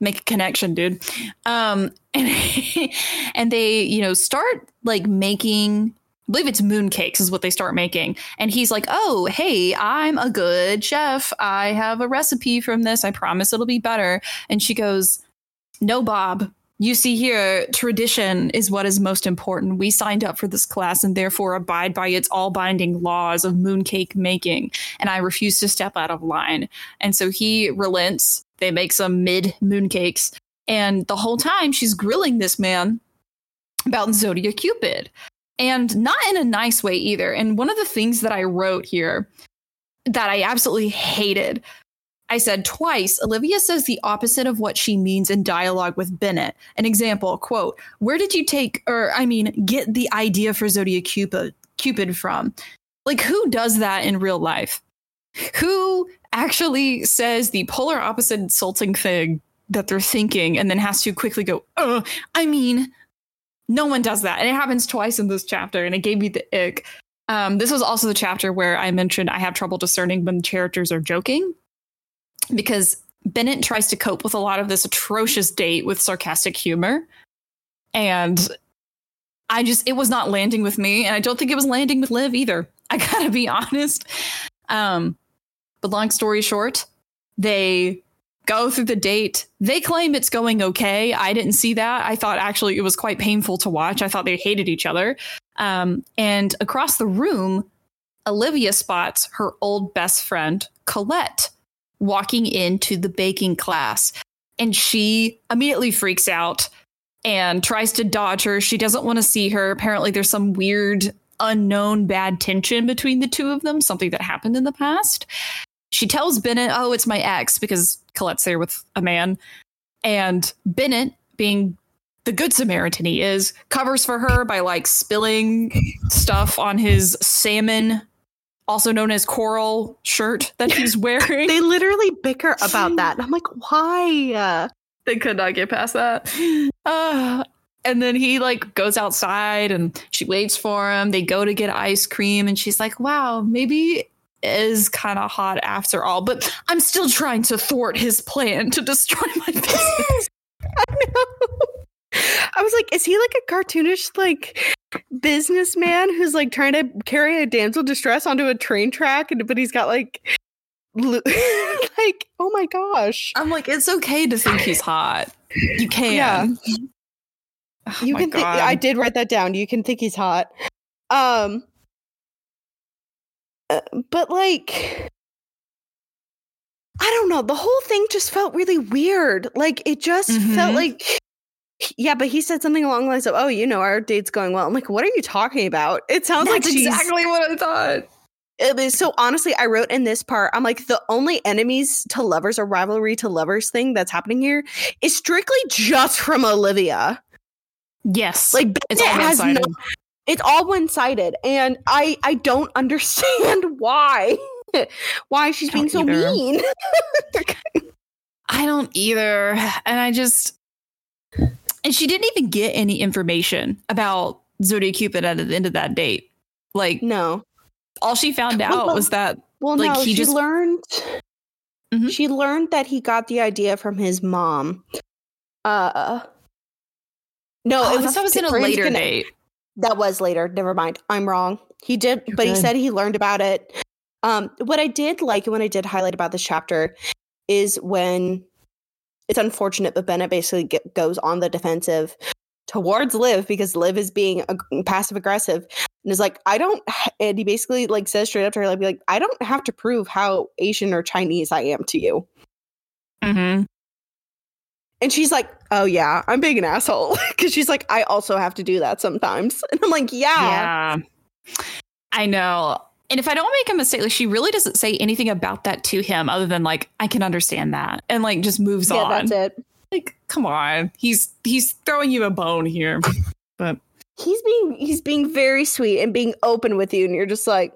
make a connection, dude. Um, and and they you know start like making. I believe it's mooncakes is what they start making. And he's like, "Oh, hey, I'm a good chef. I have a recipe from this. I promise it'll be better." And she goes, No, Bob. You see here, tradition is what is most important. We signed up for this class and therefore abide by its all binding laws of mooncake making. And I refuse to step out of line. And so he relents. They make some mid mooncakes. And the whole time she's grilling this man about Zodiac Cupid. And not in a nice way either. And one of the things that I wrote here that I absolutely hated I said twice, Olivia says the opposite of what she means in dialogue with Bennett. An example, quote, where did you take, or I mean, get the idea for Zodiac Cupid, Cupid from? Like, who does that in real life? Who actually says the polar opposite insulting thing that they're thinking and then has to quickly go, uh, I mean, no one does that. And it happens twice in this chapter, and it gave me the ick. Um, this was also the chapter where I mentioned I have trouble discerning when characters are joking because Bennett tries to cope with a lot of this atrocious date with sarcastic humor. And I just, it was not landing with me. And I don't think it was landing with Liv either. I gotta be honest. Um, but long story short, they go through the date. They claim it's going okay. I didn't see that. I thought actually it was quite painful to watch. I thought they hated each other. Um, and across the room, Olivia spots her old best friend, Colette, walking into the baking class and she immediately freaks out and tries to dodge her. She doesn't want to see her. Apparently, there's some weird, unknown bad tension between the two of them, something that happened in the past. She tells Bennett, Oh, it's my ex, because Colette's there with a man. And Bennett, being the good Samaritan he is, covers for her by like spilling stuff on his salmon also known as coral shirt that he's wearing. they literally bicker about that. I'm like, why? They could not get past that. Uh, and then he like goes outside and she waits for him. They go to get ice cream and she's like, wow, maybe is kind of hot after all, but I'm still trying to thwart his plan to destroy my business. I know. I was like, is he like a cartoonish like businessman who's like trying to carry a damsel distress onto a train track, and but he's got like like oh my gosh. I'm like, it's okay to think he's hot. You can. Yeah. Oh you can think I did write that down. You can think he's hot. Um uh, but like I don't know. The whole thing just felt really weird. Like it just mm-hmm. felt like yeah, but he said something along the lines of, "Oh, you know, our date's going well." I'm like, "What are you talking about?" It sounds That's like exactly what I thought. It is so honestly, I wrote in this part, I'm like, the only enemies to lovers or rivalry to lovers thing that's happening here is strictly just from Olivia. Yes, like it's all has no, it's all one sided, and I I don't understand why why she's being so either. mean. I don't either, and I just and she didn't even get any information about Zodiac Cupid at the end of that date. Like, no. All she found out was that, well, like, no, he just learned. Mm-hmm. She learned that he got the idea from his mom. Uh, no, oh, it was, was in a later gonna, date. That was later. Never mind. I'm wrong. He did, You're but good. he said he learned about it. Um, what I did like and when I did highlight about this chapter is when it's unfortunate, but Bennett basically get, goes on the defensive towards Liv because Liv is being passive aggressive and is like, I don't, and he basically like says straight up to her, like, like I don't have to prove how Asian or Chinese I am to you. Mm-hmm. And she's like, oh yeah, I'm being an asshole because she's like, I also have to do that sometimes, and I'm like, yeah, yeah, I know. And if I don't make a mistake, like she really doesn't say anything about that to him other than like, I can understand that. And like just moves yeah, on. Yeah, that's it. Like, come on. He's he's throwing you a bone here. But he's being he's being very sweet and being open with you, and you're just like,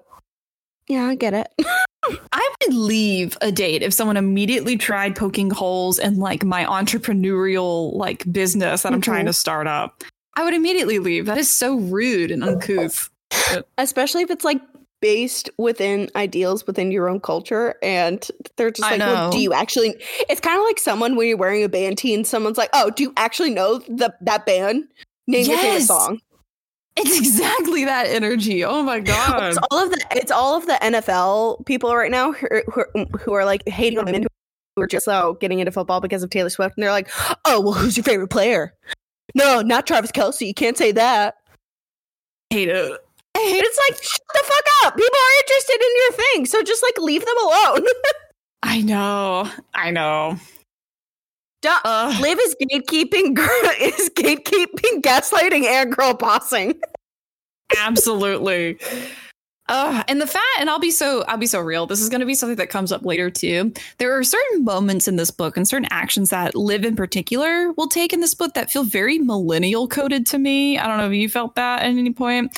Yeah, I get it. I would leave a date if someone immediately tried poking holes in like my entrepreneurial like business that I'm mm-hmm. trying to start up. I would immediately leave. That is so rude and uncouth. Especially if it's like based within ideals within your own culture and they're just like well, do you actually it's kind of like someone when you're wearing a band tee and someone's like oh do you actually know the that band name yes. favorite song it's exactly that energy oh my god it's all of the it's all of the nfl people right now who, who, who are like hating on women are just oh, getting into football because of Taylor Swift, and they're like, "Oh, well, who's your favorite player?" No, not Travis Kelce. You can't say that. Hate it. It's like shut the fuck up. People are interested in your thing, so just like leave them alone. I know. I know. Duh. Ugh. Liv is gatekeeping, girl is gatekeeping, gaslighting, and girl bossing. Absolutely. Uh, and the fat, and I'll be so, I'll be so real. This is going to be something that comes up later too. There are certain moments in this book and certain actions that Liv in particular will take in this book that feel very millennial coded to me. I don't know if you felt that at any point,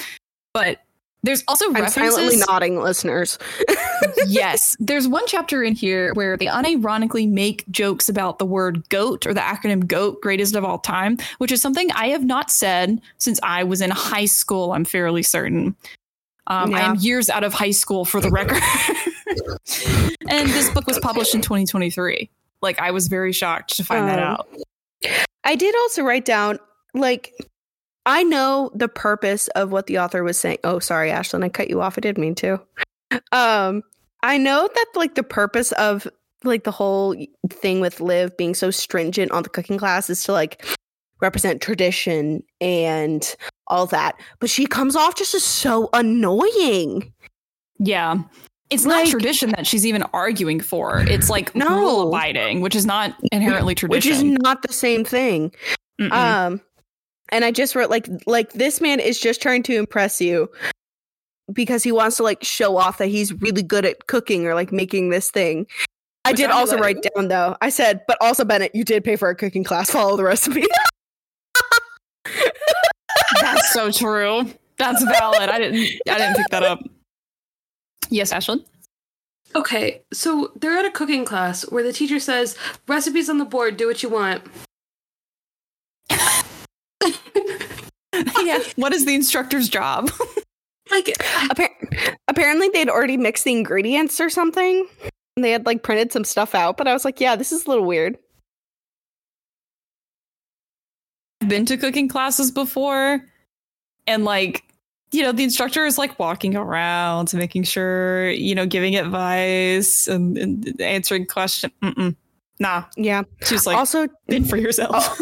but there's also I'm references. silently nodding, listeners. yes, there's one chapter in here where they unironically make jokes about the word GOAT or the acronym GOAT, greatest of all time, which is something I have not said since I was in high school. I'm fairly certain. Um, I am years out of high school for the record. and this book was published in 2023. Like, I was very shocked to find that Um, out. I did also write down, like, I know the purpose of what the author was saying. Oh, sorry, Ashlyn, I cut you off. I didn't mean to. Um, I know that like the purpose of like the whole thing with Liv being so stringent on the cooking class is to like represent tradition and all that. But she comes off just as so annoying. Yeah. It's not tradition that she's even arguing for. It's like No. rule abiding, which is not inherently tradition. Which is not the same thing. Mm-mm. Um, and I just wrote like like this man is just trying to impress you because he wants to like show off that he's really good at cooking or like making this thing. I Was did that also what- write down though. I said, but also Bennett, you did pay for a cooking class. Follow the recipe. That's so true. That's valid. I didn't I didn't pick that up. Yes, Ashlyn? Okay, so they're at a cooking class where the teacher says, recipes on the board, do what you want. yeah. What is the instructor's job? Like, Appar- apparently, they'd already mixed the ingredients or something. And they had like printed some stuff out, but I was like, yeah, this is a little weird. I've Been to cooking classes before and like you know, the instructor is like walking around, making sure, you know, giving advice and, and answering questions. Mm-mm. Nah, Yeah. she's like, also, think for yourself.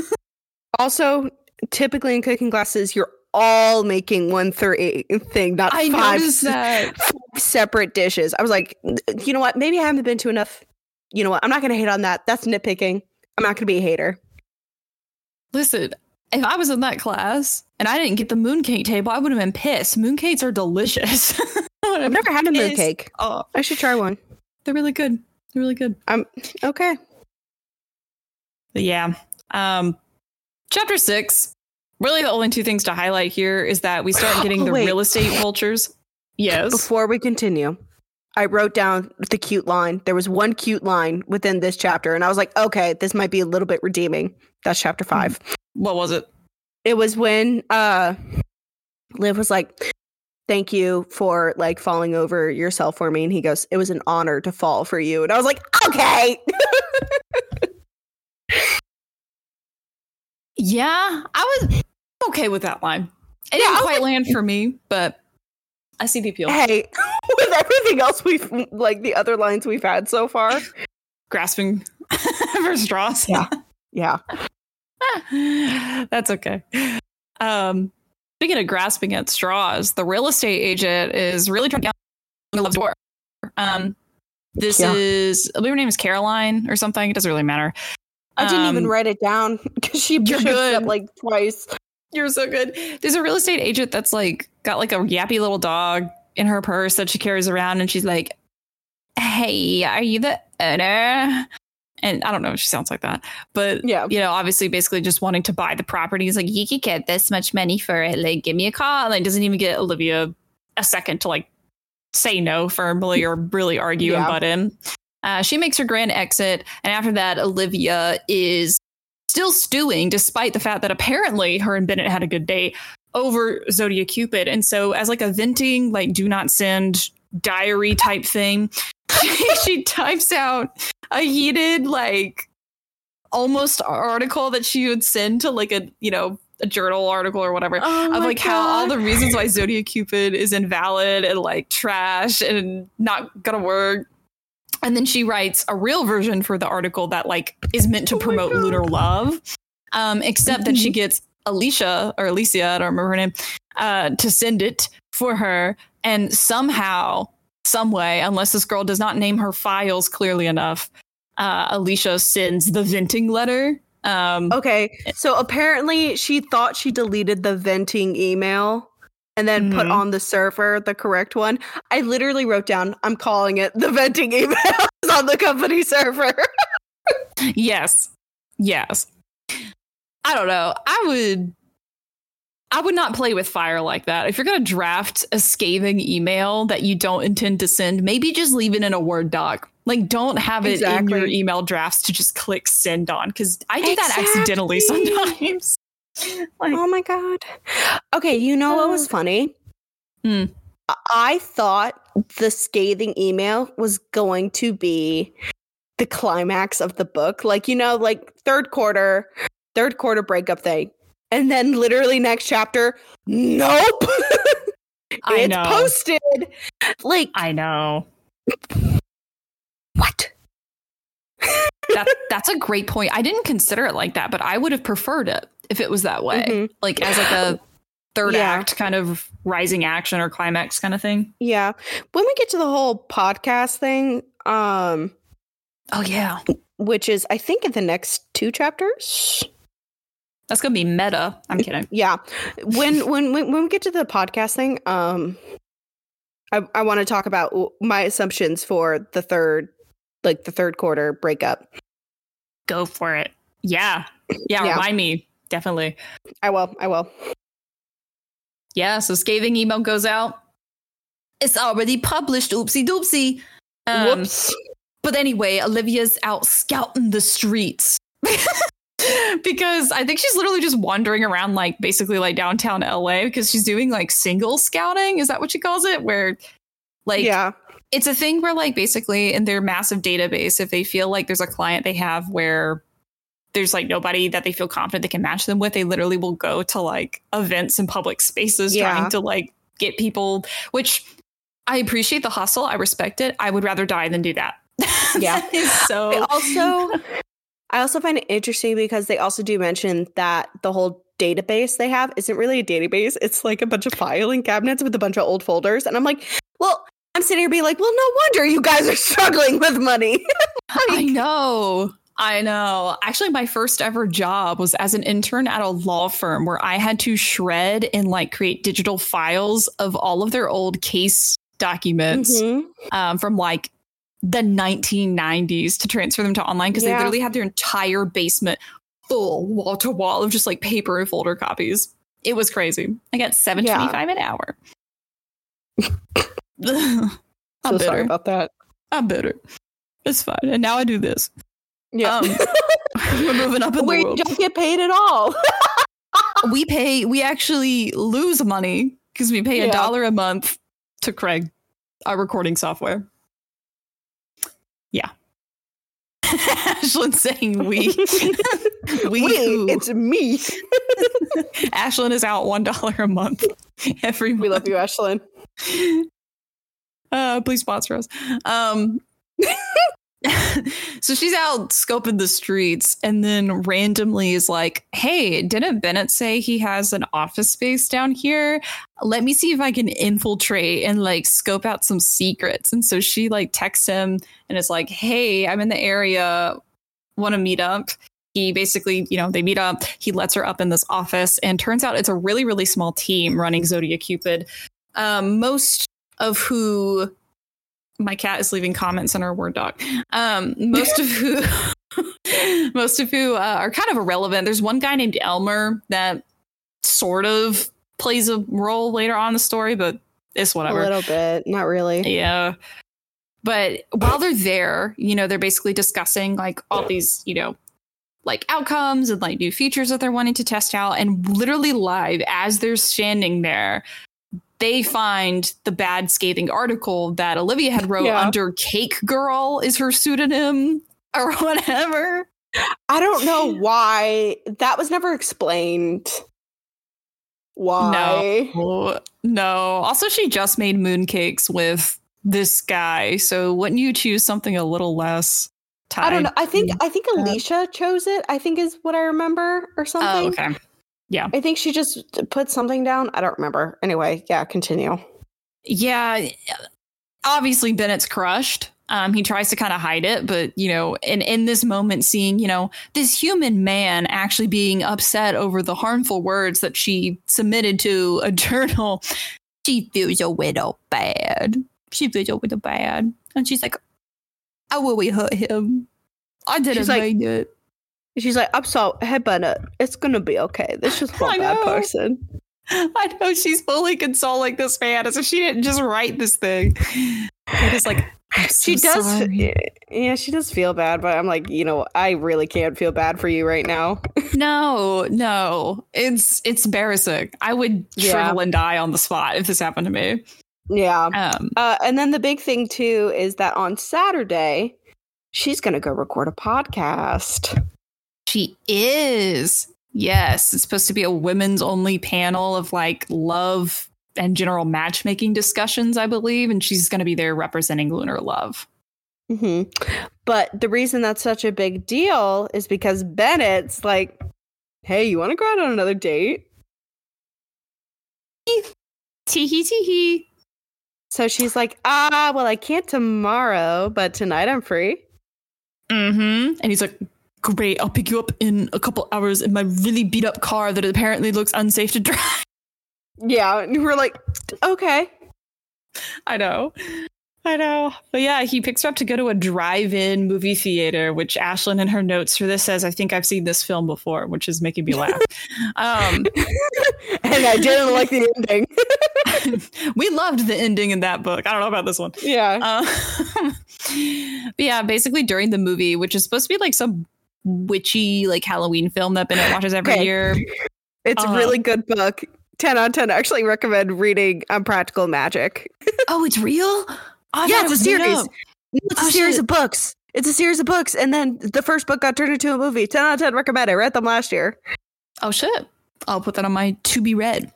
also, typically in cooking classes, you're all making one third thing, not I five five separate dishes. I was like, you know what? Maybe I haven't been to enough. You know what? I'm not going to hate on that. That's nitpicking. I'm not going to be a hater. Listen, if I was in that class and I didn't get the mooncake table, I would have been pissed. Mooncakes are delicious. I've never had a mooncake. Oh, I should try one. they're really good. They're really good. Okay. But yeah. Um chapter six. Really the only two things to highlight here is that we start getting the wait. real estate vultures. Yes. Before we continue, I wrote down the cute line. There was one cute line within this chapter, and I was like, okay, this might be a little bit redeeming. That's chapter 5 What was it? It was when uh Liv was like, Thank you for like falling over yourself for me. And he goes, It was an honor to fall for you. And I was like, Okay. Yeah, I was okay with that line. It Yeah, didn't quite land for me, but I see the appeal. hey, with everything else we've like the other lines we've had so far. Grasping for straws. Yeah. Yeah. That's okay. Um, speaking of grasping at straws, the real estate agent is really trying to get Love's door. Um, this Yeah. is, I believe her name is Caroline or something. It doesn't really matter. I didn't even Um, write it down because she you're it up like twice. You're so good. There's a real estate agent that's like got like a yappy little dog in her purse that she carries around, and she's like, "Hey, are you the owner?" And I don't know if she sounds like that, but Yeah. you know, obviously, basically just wanting to buy the property. He's like, "You could get this much money for it. Like, give me a call." And like, doesn't even get Olivia a second to like say no firmly or really argue and butt in. Uh, she makes her grand exit, and after that, Olivia is still stewing, despite the fact that apparently her and Bennett had a good date over Zodiac Cupid. And so, as like a venting, like do not send diary type thing, she types out a heated, like almost article that she would send to like a you know a journal article or whatever Oh of like how all the reasons why Zodiac Cupid is invalid and like trash and not gonna work. And then she writes a real version for the article that like is meant to oh promote lunar love. Um, except that she mm-hmm. gets alicia or alicia i don't remember her name uh, to send it for her. And somehow some way unless this girl does not name her files clearly enough uh, alicia sends the venting letter. Um, okay so apparently she thought she deleted the venting email and then mm-hmm. put on the server the correct one. I literally wrote down, I'm calling it the venting emails on the company server. yes. Yes. I don't know. I would I would not play with fire like that. If you're going to draft a scathing email that you don't intend to send, maybe just leave it in a Word doc. Like, don't have it exactly. in your email drafts to just click send on because I do exactly. that accidentally sometimes. like, oh my god. Okay, you know what was funny? Hmm. I thought the scathing email was going to be the climax of the book. Like, you know, like third quarter, third quarter breakup thing. And then literally next chapter, nope. It's posted. Like I know. What? that that's a great point. I didn't consider it like that, but I would have preferred it if it was that way, mm-hmm. like as like a third yeah. act kind of rising action or climax kind of thing. Yeah. When we get to the whole podcast thing, um, oh yeah, which is I think in the next two chapters. That's gonna be meta. I'm kidding. Yeah. When when when, when we get to the podcast thing, um, I I want to talk about my assumptions for the third, like the third quarter breakup. Go for it. Yeah. Yeah. yeah. Remind me definitely. I will. I will. Yeah, so scathing email goes out. It's already published. Oopsie doopsie. Um, Whoops. But anyway, Olivia's out scouting the streets. because I think she's literally just wandering around like basically like downtown LA because she's doing like single scouting. Is that what she calls it? Where like yeah. It's a thing where like basically in their massive database, if they feel like there's a client they have where there's like nobody that they feel confident they can match them with, they literally will go to like events and public spaces yeah. trying to like get people, which I appreciate the hustle. I respect it. I would rather die than do that. Yeah. so I also I also find it interesting because they also do mention that the whole database they have isn't really a database. It's like a bunch of filing cabinets with a bunch of old folders. And I'm like, well, I'm sitting here being like, well, no wonder you guys are struggling with money. like, I know. I know. Actually, my first ever job was as an intern at a law firm where I had to shred and like create digital files of all of their old case documents mm-hmm. um, from like the 1990s to transfer them to online because yeah. they literally had their entire basement full wall to wall of just like paper and folder copies. It was crazy. I got 725 yeah. an hour. I'm so bitter. sorry about that. I'm bitter. It's fine. And now I do this. Yeah. Um, we're moving up in we the world. We don't get paid at all. we pay, we actually lose money because we pay a dollar a month to Craig, our recording software. Yeah. Ashlyn saying we. we, we it's me. Ashlyn is out one dollar a month every month. We love you, Ashlyn. Uh, please sponsor us. Um, so she's out scoping the streets and then randomly is like, Hey, didn't Bennett say he has an office space down here? Let me see if I can infiltrate and like scope out some secrets. And so she like texts him and is like, Hey, I'm in the area, want to meet up. He basically, you know, they meet up. He lets her up in this office, and turns out it's a really, really small team running Zodiac Cupid. Um, most of who my cat is leaving comments on our word doc. Um, most of who, most of who uh, are kind of irrelevant. There's one guy named Elmer that sort of plays a role later on in the story, but it's whatever. A little bit, not really. Yeah. But while they're there, you know, they're basically discussing like all these, you know, like outcomes and like new features that they're wanting to test out. And literally live as they're standing there, they find the bad scathing article that Olivia had wrote yeah. under Cake Girl is her pseudonym or whatever. I don't know why that was never explained. Why? No. No. Also she just made mooncakes with this guy. So wouldn't you choose something a little less? I don't know. I think I think Alicia chose it. I think is what I remember or oh, something. Oh, okay. Yeah. I think she just put something down. I don't remember. Anyway, yeah, continue. Yeah. Obviously, Bennett's crushed. Um, he tries to kind of hide it, but you know, in in this moment, seeing you know this human man actually being upset over the harmful words that she submitted to a journal, she feels a little bad. She feels a little bad, and she's like, "I really hurt him. I didn't She's like- mean it." She's like, I'm sorry, hey Bennett, it's gonna be okay. This is one bad person. I know she's fully consoling this man as if she didn't just write this thing. It is like so she does sorry. yeah, she does feel bad, but I'm like, you know, I really can't feel bad for you right now. No, no, it's it's embarrassing. I would Yeah. shrivel and die on the spot if this happened to me. yeah. Um, Uh, and then the big thing too is that on Saturday, she's gonna go record a podcast. She is yes. It's supposed to be a women's only panel of like love and general matchmaking discussions, I believe, and she's going to be there representing Lunar Love. hmm But the reason that's such a big deal is because Bennett's like, hey, you want to go out on another date? Teehee teehee. So she's like, ah, well, I can't tomorrow, but tonight I'm free. Mm-hmm. And he's like, Great, I'll pick you up in a couple hours in my really beat up car that apparently looks unsafe to drive. Yeah. And we're like, okay. I know. I know. But yeah, he picks her up to go to a drive in movie theater, which Ashlyn in her notes for this says, I think I've seen this film before, which is making me laugh. um, and I didn't like the ending. we loved the ending in that book. I don't know about this one. yeah. Um, but yeah, basically during the movie, which is supposed to be like some witchy, like Halloween film that Bennett watches every Okay. year. It's uh, a really good book. 10 out of 10. I actually recommend reading Unpractical Magic. Oh, it's real? I Yeah, it's a series. It's Oh, a series shit. of books. It's a series of books. And then the first book got turned into a movie. 10 out of 10 recommend. I read them last year. Oh shit. I'll put that on my to be read.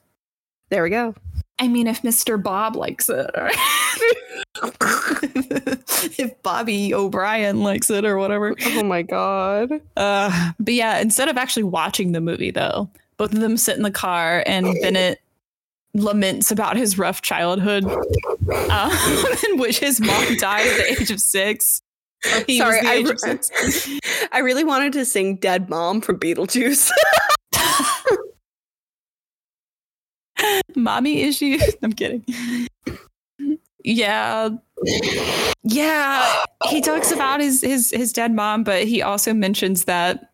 There we go. I mean, if Mr. Bob likes it, or if Bobby O'Brien likes it, or whatever. Oh my God. Uh, but yeah, instead of actually watching the movie, though, both of them sit in the car, and Bennett laments about his rough childhood, um, in which his mom died at the age of six. He Sorry, I re- of six. I really wanted to sing Dead Mom from Beetlejuice. mommy issues. I'm kidding. Yeah. Yeah. He talks about his his his dead mom, but he also mentions that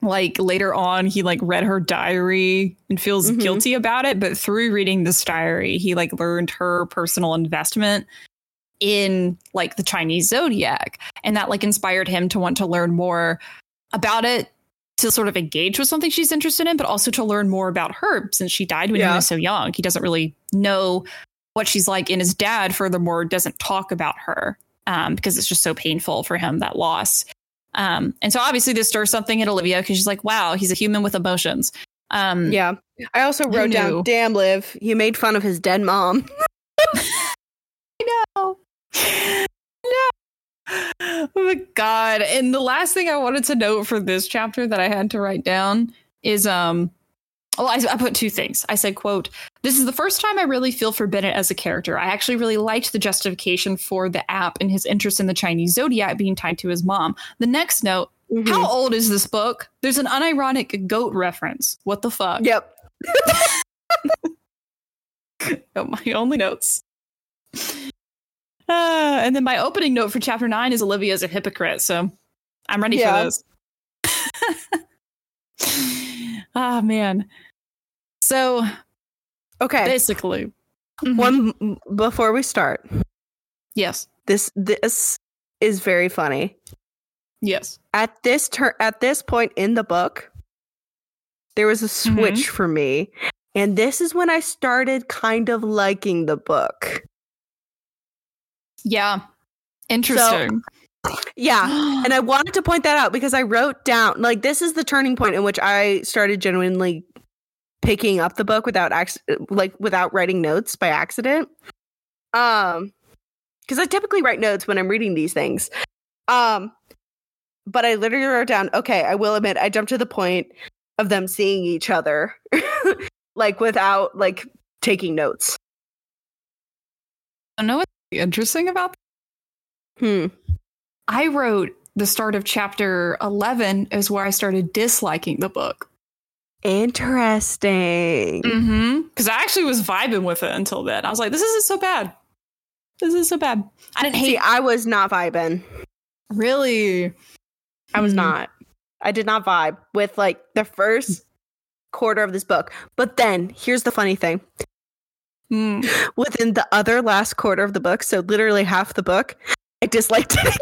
like later on he like read her diary and feels Mhm. guilty about it, but through reading this diary, he like learned her personal investment in like the Chinese zodiac and that like inspired him to want to learn more about it to sort of engage with something she's interested in, but also to learn more about her since she died when he was so young. He doesn't really know what she's like. And his dad, furthermore, doesn't talk about her um, because it's just so painful for him, that loss. Um, and so obviously this stirs something in Olivia because she's like, wow, he's a human with emotions. Um, yeah. I also wrote down, damn, Liv, you made fun of his dead mom. I No. Oh my god. And the last thing I wanted to note for this chapter that I had to write down is um well, I, I put two things. I said, quote, this is the first time I really feel for Bennett as a character. I actually really liked the justification for the app and his interest in the Chinese zodiac being tied to his mom. The next note, Mhm. how old is this book? There's an unironic goat reference. What the fuck? Yep. Oh, my only notes. Uh, and then my opening note for chapter nine is Olivia's a hypocrite, so I'm ready Yeah. for those. Ah man. So Okay. basically, Mhm. One before we start. yes, This this is very funny. yes, At this turn at this point in the book, there was a switch for me, and this is when I started kind of liking the book. Yeah, interesting. Yeah, and I wanted to point that out because I wrote down like this is the turning point in which I started genuinely picking up the book without acc- like without writing notes by accident. Um because I typically write notes when I'm reading these things. Um, but I literally wrote down, okay, I will admit, I jumped to the point of them seeing each other, like without like taking notes. I know what's interesting about that? Hmm. I wrote the start of chapter 11 is where I started disliking the book. Interesting. Mm-hmm. Because I actually was vibing with it until then. I was like, this isn't so bad. This is so bad. I didn't hate See, I was not vibing. Really? I was Mhm. not. I did not vibe with like the first quarter of this book. But then here's the funny thing. Mm. Within the other last quarter of the book, so literally half the book, I disliked it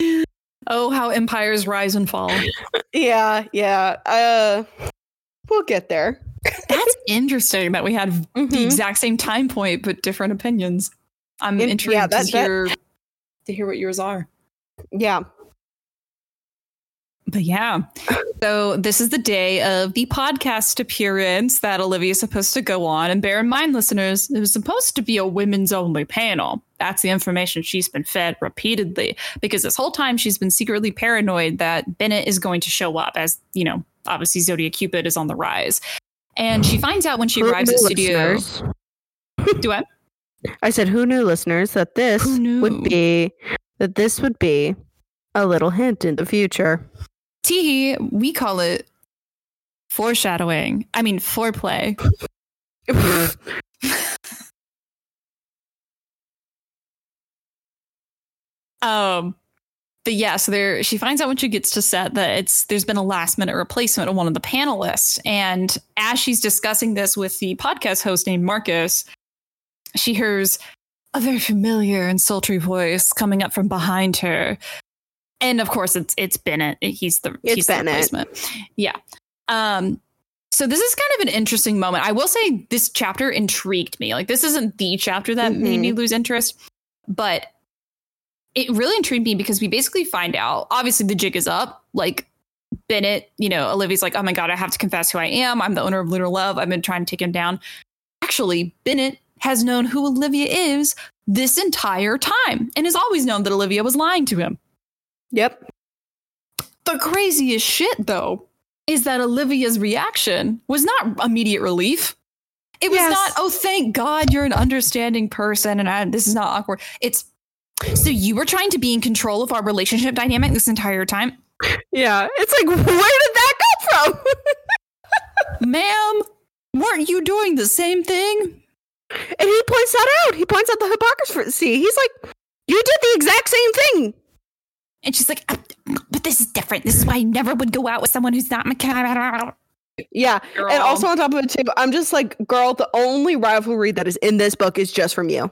again. Oh, how empires rise and fall. yeah, yeah. Uh we'll get there. That's interesting that we had the Mhm. exact same time point but different opinions. I'm In- intrigued yeah, that- to that- hear to hear what yours are. Yeah. But yeah. So this is the day of the podcast appearance that Olivia is supposed to go on. And bear in mind, listeners, it was supposed to be a women's only panel. That's the information she's been fed repeatedly because this whole time she's been secretly paranoid that Bennett is going to show up as, you know, obviously Zodiac Cupid is on the rise. And she finds out when she Who arrives at studio. Do I? I said who knew listeners that this would be that this would be a little hint in the future. Tee, we call it foreshadowing. I mean, foreplay. Um, but yeah, so there she finds out when she gets to set that it's there's been a last minute replacement of one of the panelists, and as she's discussing this with the podcast host named Marcus, she hears a very familiar and sultry voice coming up from behind her, and of course it's it's Bennett. He's the It's he's Bennett. the replacement. Yeah. Um. So this is kind of an interesting moment. I will say this chapter intrigued me. Like this isn't the chapter that made Mhm. me lose interest, but it really intrigued me because we basically find out obviously the jig is up like bennett you know olivia's like oh my god i have to confess who i am i'm the owner of lunar love i've been trying to take him down actually bennett has known who olivia is this entire time and has always known that olivia was lying to him Yep. the craziest shit though is that olivia's reaction was not immediate relief it was Yes. not oh thank god you're an understanding person and I, this is not awkward it's so you were trying to be in control of our relationship dynamic this entire time Yeah. It's like where did that come from? ma'am weren't you doing the same thing and he points that out. He points out the hypocrisy. He's like, you did the exact same thing. And she's like "Uh, but this is different this is why i never would go out with someone who's not my Yeah. Girl. And also on top of it too, I'm just like, girl, the only rivalry that is in this book is just from you.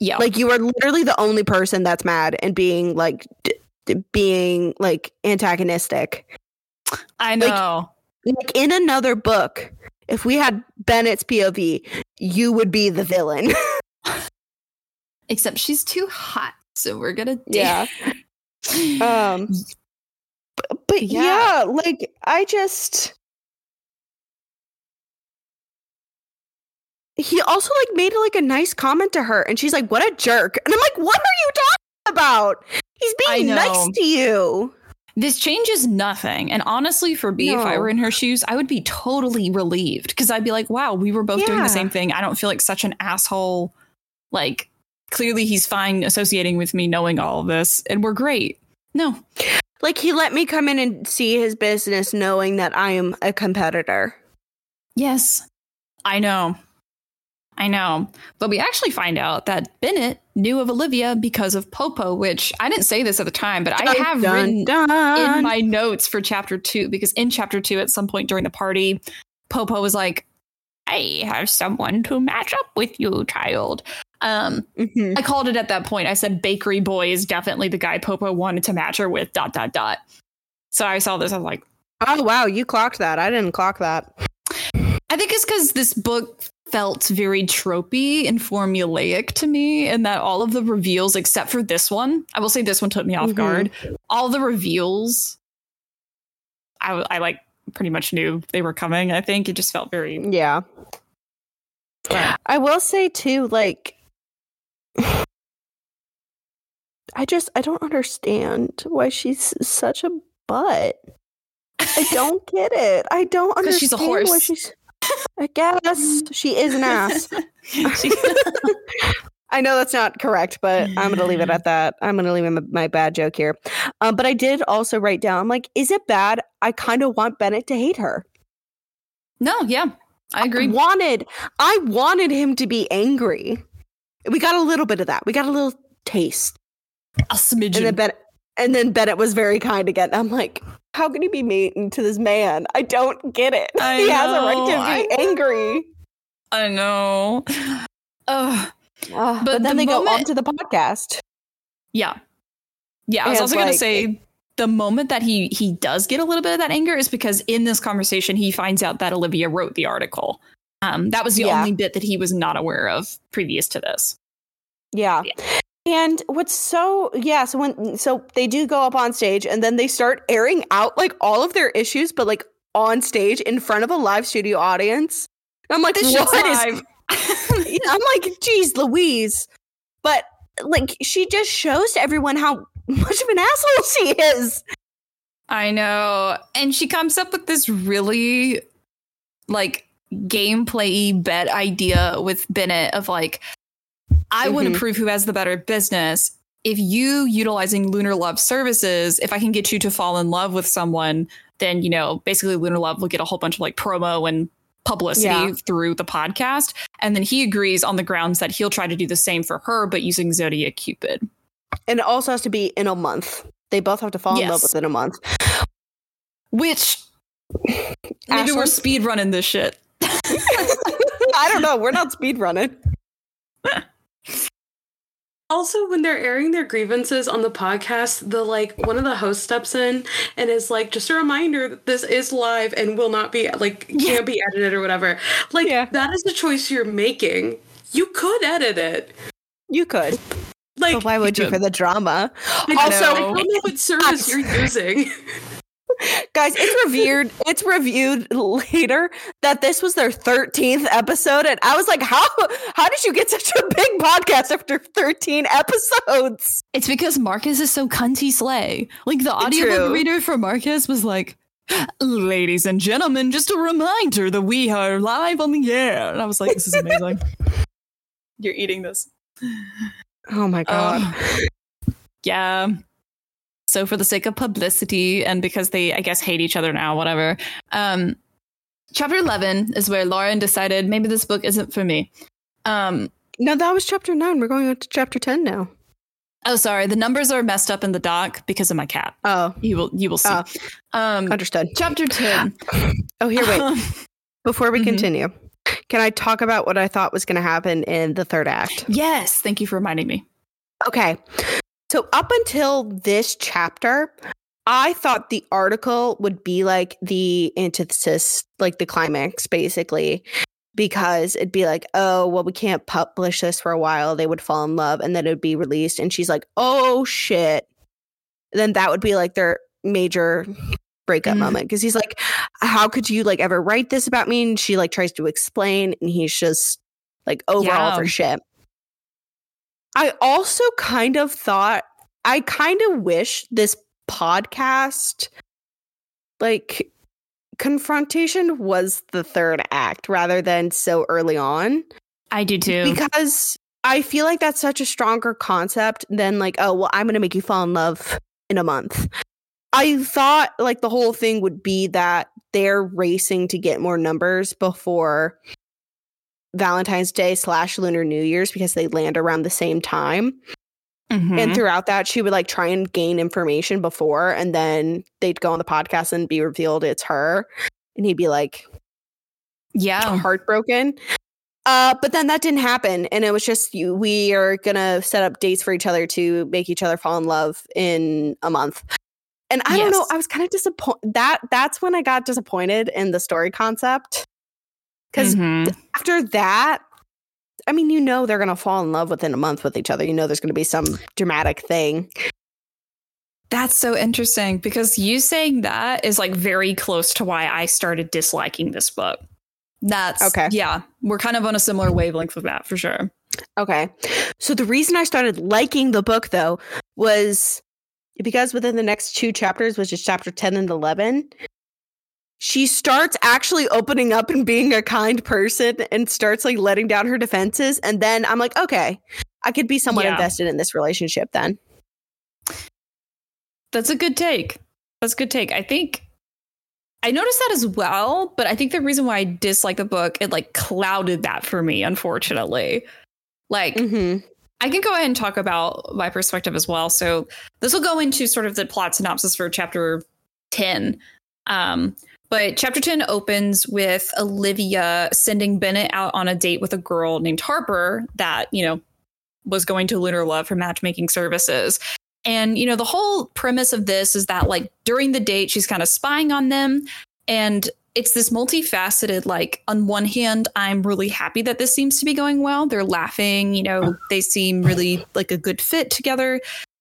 yeah Like you are literally the only person that's mad and being like d- d- being like antagonistic. i know Like in another book, if we had Bennett's POV, you would be the villain. except she's too hot so we're gonna Yeah. um but, but Yeah. yeah, like I just he also like made like a nice comment to her and she's like what a jerk and i'm like what are you talking about he's being nice to you This changes nothing. And honestly, for me, if I were in her shoes, I would be totally relieved because I'd be like, wow, we were both doing the same thing. I don't feel like such an asshole. Like, clearly he's fine associating with me knowing all of this, and we're great. No. like he let me come in and see his business knowing that i am a competitor Yes, I know. I know. But we actually find out that Bennett knew of Olivia because of Popo, which I didn't say this at the time, but I have Dun, written dun. in my notes for chapter two because in chapter two, at some point during the party, Popo was like, I have someone to match up with you, child. Um, Mhm. I called it at that point. I said Bakery Boy is definitely the guy Popo wanted to match her with, dot, dot, dot. So I saw this, I was like, oh wow you clocked that i didn't clock that I think it's because this book felt very tropey and formulaic to me, and that all of the reveals, except for this one, I will say this one took me off Mhm. guard. All the reveals, I like pretty much knew they were coming. I think it just felt very Yeah. I will say too, like I just I don't understand why she's such a butt. I don't get it. I don't 'Cause she's a understand why she's I guess she is an ass. I know that's not correct, but I'm going to leave it at that. I'm going to leave my, my bad joke here. Um, but I did also write down, like, is it bad? I kind of want Bennett to hate her. no, yeah, I agree. wanted I wanted him to be angry. We got a little bit of that. We got a little taste. A smidgen. And then Bennett and then Bennett was very kind again. I'm like, how can he be mean to this man? I don't get it. I he has a right know, to I be know. angry. I know. Ah, But but, then the they go on to the podcast. Yeah. Yeah. I was And, also gonna say the moment that he he does get a little bit of that anger is because in this conversation he finds out that Olivia wrote the article. Um, that was the Yeah. only bit that he was not aware of previous to this. Yeah. And what's so yeah, so when so they do go up on stage and then they start airing out like all of their issues, but like on stage in front of a live studio audience. I'm like, This what is live. I'm like, geez, Louise. But like, she just shows to everyone how much of an asshole she is. I know. And she comes up with this really like gameplay bet idea with Bennett of like, I want Mhm. to prove who has the better business. If you utilizing Lunar Love services, if I can get you to fall in love with someone, then you know, basically Lunar Love will get a whole bunch of like promo and publicity Yeah. through the podcast. And then he agrees on the grounds that he'll try to do the same for her, but using Zodiac Cupid. And it also has to be in a month. They both have to fall in love within a month. Which maybe we're speed running this shit. I don't know. We're not speed running. Also, when they're airing their grievances on the podcast, the like one of the hosts steps in and is like, "Just a reminder that this is live and will not be like Yeah. can't be edited or whatever." Like Yeah. that is the choice you're making. You could edit it. You could. Like But why would you could. for the drama? I Also- also, I don't know what service you're using. Guys, it's reviewed. It's reviewed later that this was their 13th episode. And I was like, how how did you get such a big podcast after 13 episodes? It's because Marcus is so cunty slay. Like the audiobook True. reader for Marcus was like, Ladies and gentlemen, just a reminder that we are live on the air. And I was like, This is amazing. You're eating this. Oh my god. Um, yeah. So for the sake of publicity and because they I guess hate each other now, whatever. Um chapter 11 is where Lauren decided maybe this book isn't for me. Um no, that was chapter 9. We're going on to chapter 10 now. oh sorry, the numbers are messed up in the doc because of my cat. Oh, You will you will see. Oh. Um understood. chapter 10. Oh, here, wait. Um, Before we Mhm. continue, can I talk about what I thought was going to happen in the third act? yes, thank you for reminding me. Okay. So, up until this chapter, I thought the article would be like the antithesis, like the climax, basically, because it'd be like, oh, well, we can't publish this for a while. They would fall in love and then it would be released. And she's like, oh, shit. Then that would be like their major breakup Mm. moment because he's like, how could you like ever write this about me? And she like tries to explain and he's just like overall Yeah. for shit. I also kind of thought, I kind of wish this podcast, like, confrontation was the third act rather than so early on I do too. because I feel like that's such a stronger concept than, like, oh, well, I'm going to make you fall in love in a month. I thought, like, the whole thing would be that they're racing to get more numbers before Valentine's Day slash Lunar New Year's because they land around the same time. Mhm. And throughout that, she would like try and gain information before, and then they'd go on the podcast and be revealed it's her. And he'd be like yeah. heartbroken. Uh, but then that didn't happen. And it was just we are gonna set up dates for each other to make each other fall in love in a month. And I don't know, I was kind of disappointed that that's when I got disappointed in the story concept. Because Mhm. after that, I mean, you know they're gonna fall in love within a month with each other. You know there's gonna be some dramatic thing. That's so interesting because you saying that is like very close to why I started disliking this book. That's Okay. Yeah, we're kind of on a similar wavelength with that for sure. Okay. So the reason I started liking the book though was because within the next two chapters, which is chapter 10 and 11, she starts actually opening up and being a kind person and starts like letting down her defenses. And then I'm like, okay, I could be somewhat Yeah. invested in this relationship then. That's a good take. That's a good take. I think I noticed that as well, but I think the reason why I dislike the book, it like clouded that for me, unfortunately. Like Mm-hmm. I can go ahead and talk about my perspective as well. So this will go into sort of the plot synopsis for chapter 10. Um, but chapter 10 opens with Olivia sending Bennett out on a date with a girl named Harper that, you know, was going to Lunar Love for matchmaking services. And, you know, the whole premise of this is that, like, during the date, she's kind of spying on them. And it's this multifaceted, like, on one hand, I'm really happy that this seems to be going well. They're laughing, you know, they seem really like a good fit together.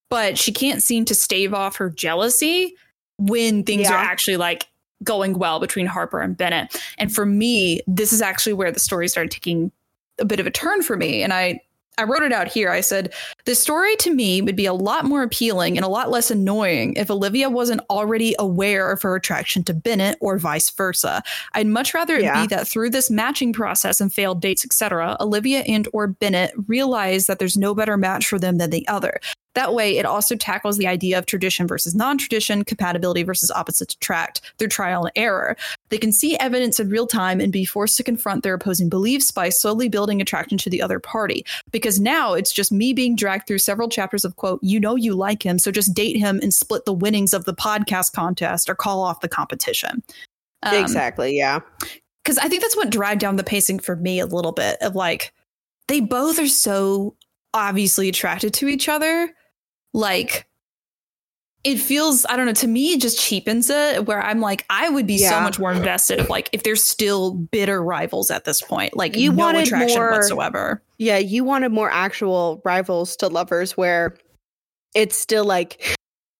But she can't seem to stave off her jealousy when things Yeah. are actually like going well between Harper and Bennett. And for me, this is actually where the story started taking a bit of a turn for me. And I I wrote it out here. I said, the story to me would be a lot more appealing and a lot less annoying if Olivia wasn't already aware of her attraction to Bennett or vice versa. I'd much rather it Yeah. be that through this matching process and failed dates, etc., Olivia and or Bennett realize that there's no better match for them than the other. That way, it also tackles the idea of tradition versus non tradition, compatibility versus opposites attract through trial and error. They can see evidence in real time and be forced to confront their opposing beliefs by slowly building attraction to the other party. Because now it's just me being dragged through several chapters of, quote, you know you like him, so just date him and split the winnings of the podcast contest or call off the competition. Um, exactly. Yeah. because I think that's what dragged down the pacing for me a little bit of like they both are so obviously attracted to each other. Like it feels, I don't know, to me it just cheapens it where I'm like, I would be so much more invested if like if they're still bitter rivals at this point. Like You no wanted attraction more- whatsoever. Yeah. You wanted more actual rivals to lovers where it's still like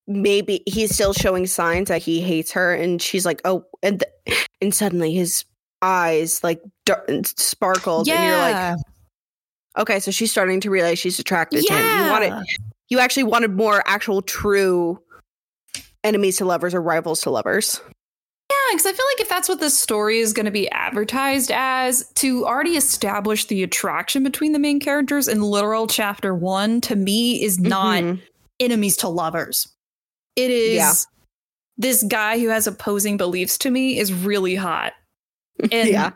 maybe he's still showing signs that he hates her and she's like, oh, and, th- and suddenly his eyes like dar- sparkled and you're like, okay, so she's starting to realize she's attracted to him. You wanted, you actually wanted more actual true enemies to lovers or rivals to lovers. Yeah, because I feel like if that's what this story is going to be advertised as, to already establish the attraction between the main characters in literal chapter one, to me, is not Mhm. enemies to lovers. It is Yeah. this guy who has opposing beliefs to me is really hot. And yeah.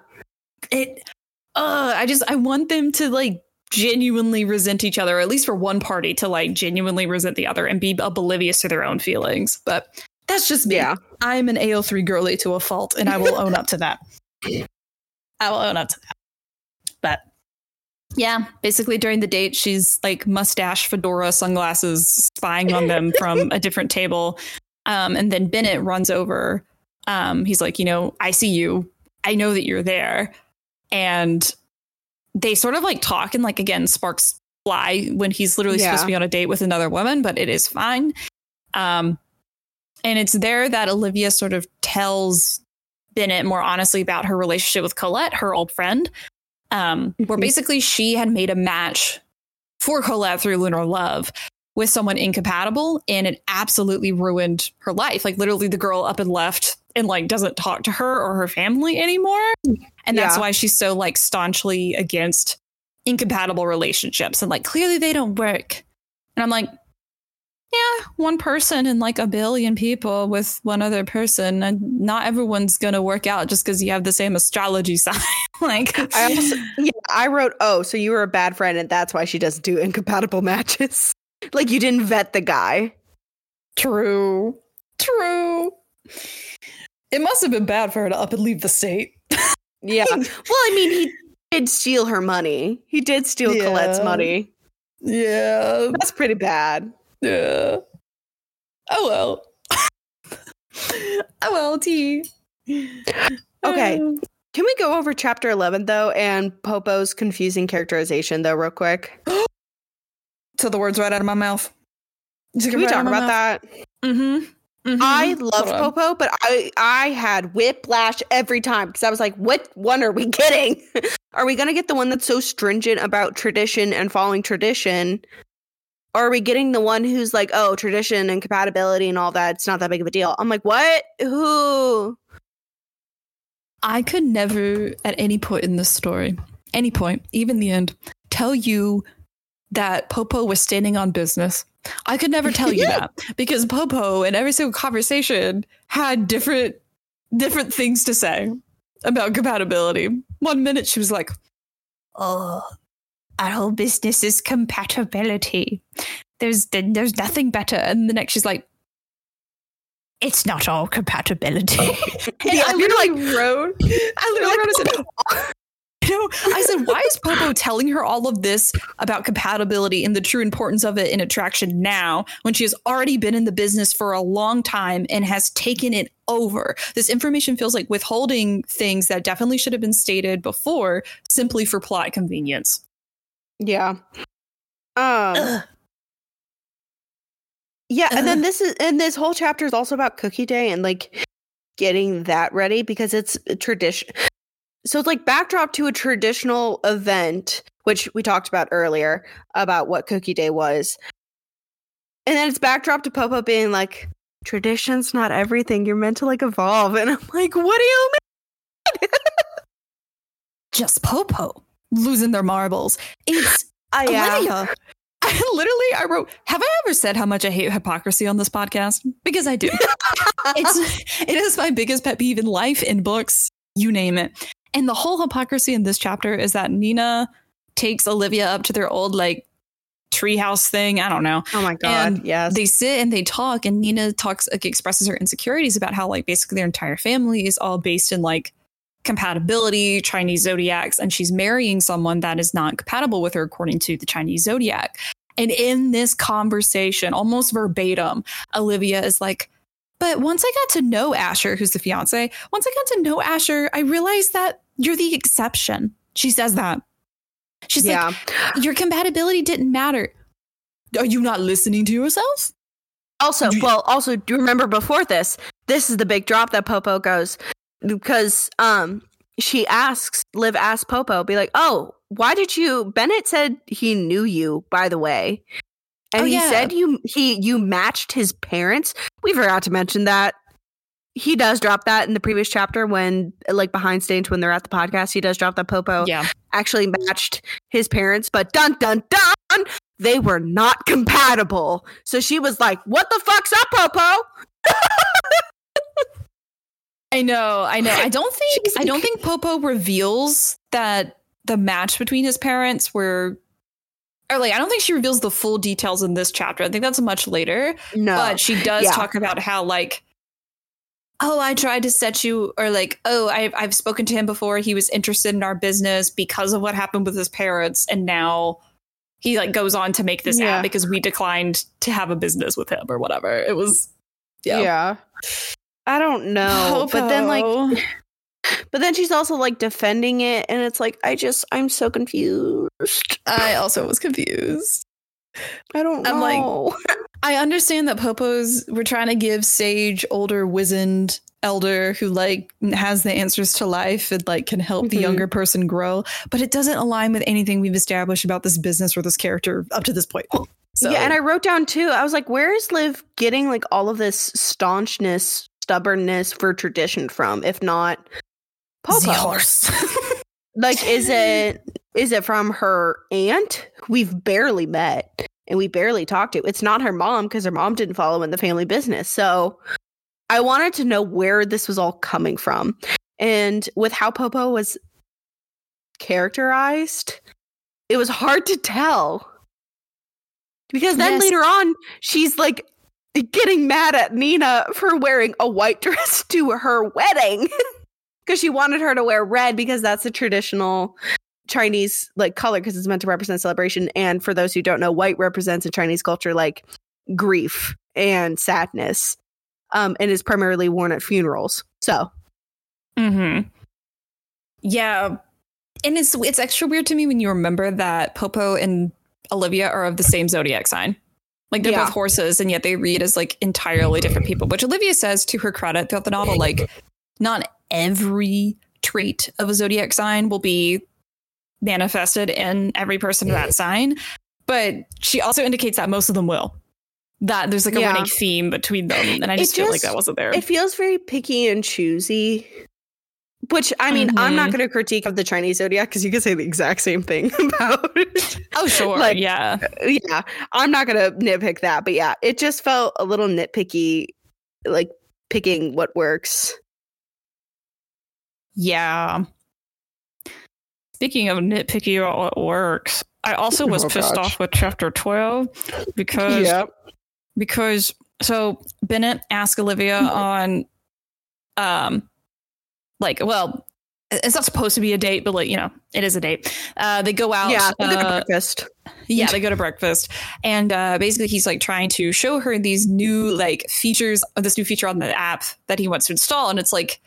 it, uh, I just, I want them to like genuinely resent each other, at least for one party to like genuinely resent the other and be oblivious to their own feelings. But that's just me. Yeah. I'm an AO3 girly to a fault, and I will own up to that. I will own up to that. But yeah, basically during the date, she's like mustache, fedora, sunglasses, spying on them from a different table. Um, and then Bennett runs over. Um, he's like, you know, I see you. I know that you're there. And they sort of like talk and like again, sparks fly when he's literally supposed to be on a date with another woman, but it is fine. Um, and it's there that Olivia sort of tells Bennett more honestly about her relationship with Colette, her old friend, um, where Mhm. basically she had made a match for Colette through Lunar Love with someone incompatible, and it absolutely ruined her life. Like literally, the girl up and left and like doesn't talk to her or her family anymore, and that's Yeah. why she's so like staunchly against incompatible relationships and like clearly they don't work. And I'm like, yeah, one person and like a billion people with one other person, and not everyone's gonna work out just because you have the same astrology sign. like, I also, yeah, I wrote, oh, so you were a bad friend and that's why she doesn't do incompatible matches. like you didn't vet the guy. true, true. It must have been bad for her to up and leave the state. Yeah. well, I mean, he did steal her money. He did steal Colette's money. Yeah, That's pretty bad. yeah. Oh well. oh well, T. Okay. Um, Can we go over chapter 11 though and Popo's confusing characterization though real quick? So the words right out of my mouth. Can we talk about that? Mm-hmm. Mm-hmm. I loved Popo, but I I had whiplash every time because I was like, "What one are we getting? are we gonna get the one that's so stringent about tradition and following tradition, or are we getting the one who's like, oh, tradition and compatibility and all that? It's not that big of a deal." I'm like, "What? Who?" I could never, at any point in this story, any point, even the end, tell you that Popo was standing on business. I could never tell you that because Popo in every single conversation had different different things to say about compatibility. One minute she was like, "Oh, our whole business is compatibility. There's there's nothing better," and the next she's like, "It's not all compatibility." Oh. yeah, I you're literally wrote, I literally wrote, I know, I said, why is Popo telling her all of this about compatibility and the true importance of it in attraction now when she has already been in the business for a long time and has taken it over? This information feels like withholding things that definitely should have been stated before simply for plot convenience. Yeah. Um Yeah, and then this is and this whole chapter is also about cookie day and like getting that ready because it's tradition so it's like backdrop to a traditional event, which we talked about earlier about what Cookie Day was. And then it's backdrop to Popo being like, tradition's not everything. You're meant to like evolve. And I'm like, what do you mean? Just Popo losing their marbles. It's yeah. Olivia. I literally I wrote, have I ever said how much I hate hypocrisy on this podcast? Because I do. it's it is my biggest pet peeve in life, in books, you name it. And the whole hypocrisy in this chapter is that Nina takes Olivia up to their old like treehouse thing. I don't know. Oh my god! And yes, they sit and they talk, and Nina talks like expresses her insecurities about how like basically their entire family is all based in like compatibility, Chinese zodiacs, and she's marrying someone that is not compatible with her according to the Chinese zodiac. And in this conversation, almost verbatim, Olivia is like, but once I got to know Asher, who's the fiance, once I got to know Asher, I realized that you're the exception. She says that. She's yeah. like, your compatibility didn't matter. Are you not listening to yourself? Also, well, also, do you remember before this? This is the big drop that Popo goes because um she asks, Liv asks Popo, be like, oh, why did you? Bennett said he knew you, by the way. Oh, and oh, he yeah. said you he you matched his parents. We forgot to mention that. He does drop that in the previous chapter when like behind stage when they're at the podcast, he does drop that Popo yeah. actually matched his parents, but dun dun dun they were not compatible. So she was like, What the fuck's up, Popo? I know, I know. I don't think I don't think Popo reveals that the match between his parents were or like I don't think she reveals the full details in this chapter. I think that's much later. No. But she does yeah. talk about how like oh, I tried to set you or like, oh, I've I've spoken to him before. He was interested in our business because of what happened with his parents, and now he like goes on to make this yeah. app because we declined to have a business with him or whatever. It was yeah. Yeah. I don't know. But then like but then she's also like defending it, and it's like, I just, I'm so confused. I also was confused. I don't. I'm like, I understand that Popo's, we're trying to give Sage, older, wizened elder who like has the answers to life and like can help mm-hmm. the younger person grow, but it doesn't align with anything we've established about this business or this character up to this point. So. Yeah, and I wrote down too. I was like, where is Liv getting like all of this staunchness, stubbornness for tradition from? If not Popo. The horse. like, is it is it from her aunt? We've barely met and we barely talked to. It's not her mom because her mom didn't follow in the family business. So I wanted to know where this was all coming from. And with how Popo was characterized, it was hard to tell. Because then yes. later on, she's like getting mad at Nina for wearing a white dress to her wedding. because she wanted her to wear red because that's a traditional Chinese like color because it's meant to represent celebration. And for those who don't know, white represents in Chinese culture like grief and sadness, um, and is primarily worn at funerals. So, hmm, yeah, and it's it's extra weird to me when you remember that Popo and Olivia are of the same zodiac sign. Like they're Yeah. both horses, and yet they read as like entirely different people. Which Olivia says to her credit throughout the novel, like not every trait of a zodiac sign will be manifested in every person of that sign, but she also indicates that most of them will. That there's like a Yeah. running theme between them, and I It just feel like that wasn't there. It feels very picky and choosy. Which I mean, I'm not mm-hmm. going to critique of the Chinese zodiac because you can say the exact same thing about it. oh sure, like- yeah, uh, yeah, I'm not going to nitpick that, but yeah, it just felt a little nitpicky, like picking what works. Yeah. Speaking of nitpicky about what works, I also was Oh, pissed gosh. off with chapter twelve because because so Bennett asked Olivia Mm-hmm. on um like well it's not supposed to be a date but like you know it is a date uh they go out yeah, the uh, breakfast. yeah they go to breakfast and uh basically he's like trying to show her these new like features of this new feature on the app that he wants to install and it's like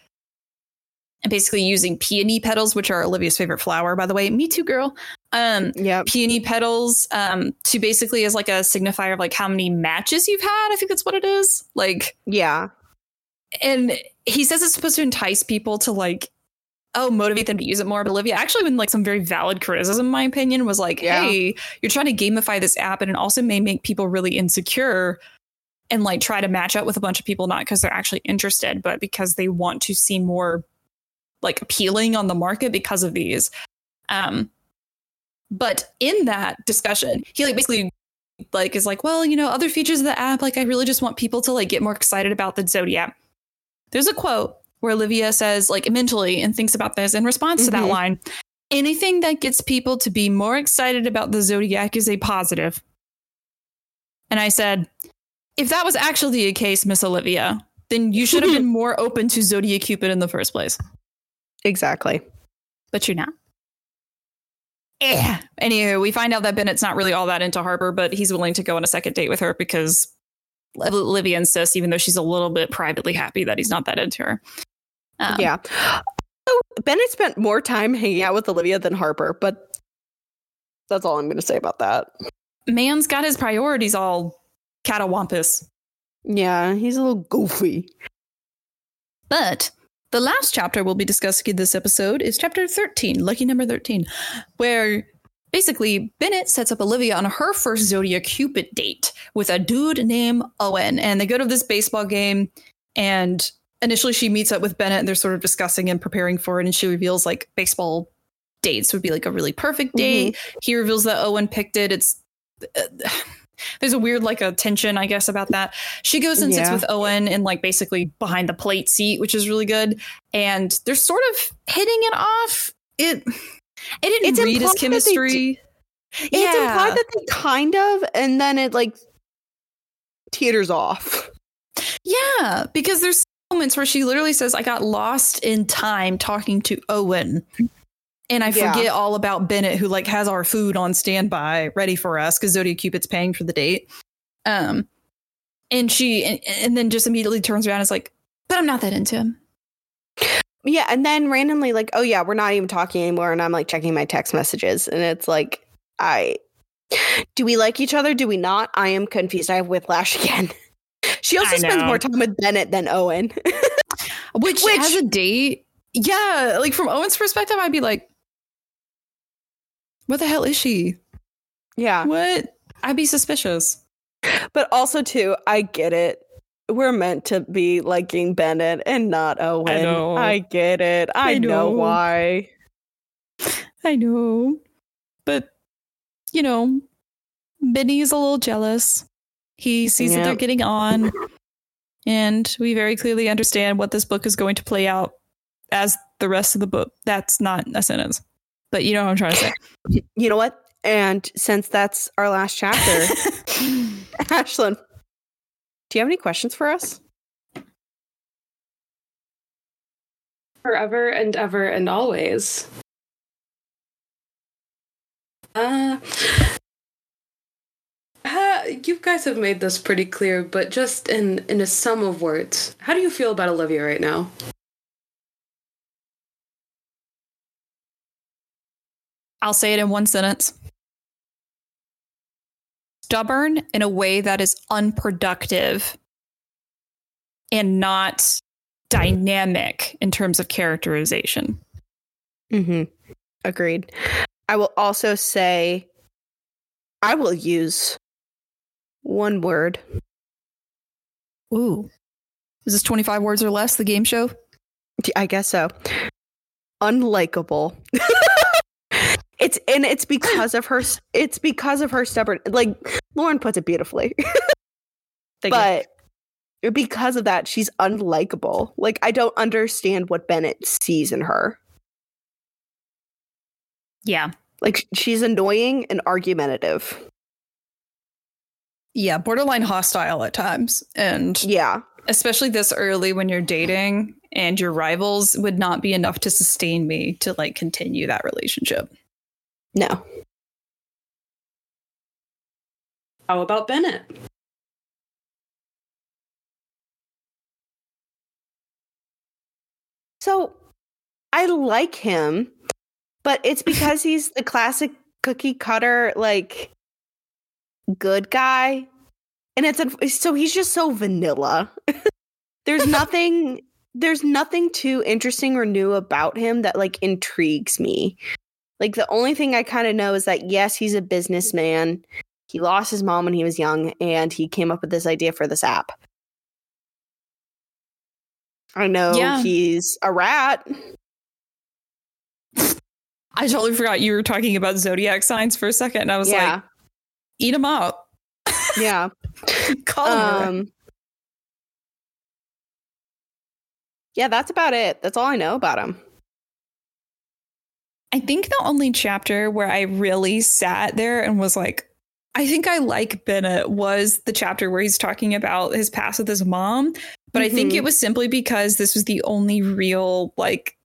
and basically using peony petals which are olivia's favorite flower by the way me too girl um Yep. peony petals um to basically as like a signifier of like how many matches you've had i think that's what it is like Yeah. and he says it's supposed to entice people to like oh motivate them to use it more but olivia actually been like some very valid criticism in my opinion was like Yeah. hey you're trying to gamify this app and it also may make people really insecure and like try to match up with a bunch of people not because they're actually interested but because they want to see more like appealing on the market because of these um but in that discussion he like basically like is like well you know other features of the app like i really just want people to like get more excited about the zodiac there's a quote where olivia says like mentally and thinks about this in response to that Mhm. line anything that gets people to be more excited about the zodiac is a positive. positive and i said if that was actually the case miss olivia then you should have been more open to zodiac cupid in the first place Exactly. but you're not. Yeah. Anywho, we find out that Bennett's not really all that into Harper, but he's willing to go on a second date with her because Olivia insists, even though she's a little bit privately happy that he's not that into her. Um, yeah. So Bennett spent more time hanging out with Olivia than Harper, but that's all I'm going to say about that. Man's got his priorities all catawampus. Yeah, he's a little goofy. But the last chapter we'll be discussing in this episode is chapter 13, lucky number 13, where basically Bennett sets up Olivia on her first Zodiac Cupid date with a dude named Owen. And they go to this baseball game, and initially she meets up with Bennett, and they're sort of discussing and preparing for it. And she reveals like baseball dates would be like a really perfect date. He reveals that Owen picked it. It's. Uh, there's a weird like a tension i guess about that. She goes and sits with owen in like basically behind the plate seat which is really good. And they're sort of hitting it off. It it didn't It's read implied that they chemistry. It's implied that they kind of, and then it like teeters off. yeah because there's moments where she literally says i got lost in time talking to owen and i Yeah. forget all about bennett who like has our food on standby ready for us because zodiac cupid's paying for the date um and she and, and then just immediately turns around and is like but i'm not that into him Yeah, and then randomly, like, oh yeah, we're not even talking anymore, and I'm like checking my text messages, and it's like, I do we like each other? Do we not? I am confused. I have whiplash again. She also I spends know. more time with Bennett than Owen. Which, Which- as a date, yeah, like from Owen's perspective, I'd be like, what the hell is she? yeah, What? I'd be suspicious. but also too, I get it. We're meant to be liking Bennett and not Owen. know. I get it. I, I know. know. why. I know. But, you know, Benny's a little jealous. He sees that they're getting on. And we very clearly understand what this book is going to play out as the rest of the book. That's not a sentence. But you know what I'm trying to say. You know what? And since that's our last chapter, Ashlyn, do you have any questions for us? Forever and ever and always. Uh, uh, you guys have made this pretty clear, but just in in a sum of words, how do you feel about Olivia right now? I'll say it in one sentence. stubborn in a way that is unproductive and not dynamic in terms of characterization. Mm-hmm. Agreed. I will also say I will use one word. Ooh. Is this 25 words or less, the game show? I guess so. Unlikable. it's and it's because of her it's because of her stubborn like Lauren puts it beautifully. but you. because of that, she's unlikable. Like I don't understand what Bennett sees in her. Yeah. Like she's annoying and argumentative. Yeah, borderline hostile at times. And yeah, especially this early when you're dating and your rivals would not be enough to sustain me to like continue that relationship. No. How about Bennett? So I like him, but it's because he's the classic cookie cutter, like good guy. And it's so he's just so vanilla. there's nothing there's nothing too interesting or new about him that like intrigues me. Like the only thing I kind of know is that yes, he's a businessman. He lost his mom when he was young and he came up with this idea for this app. I know yeah. he's a rat. I totally forgot you were talking about zodiac signs for a second. And I was yeah. like, eat them up. Yeah. Call um, Yeah, that's about it. That's all I know about him. I think the only chapter where I really sat there and was like, I think I like Bennett was the chapter where he's talking about his past with his mom. But mm-hmm. I think it mm-hmm. was simply because this was the only real, like,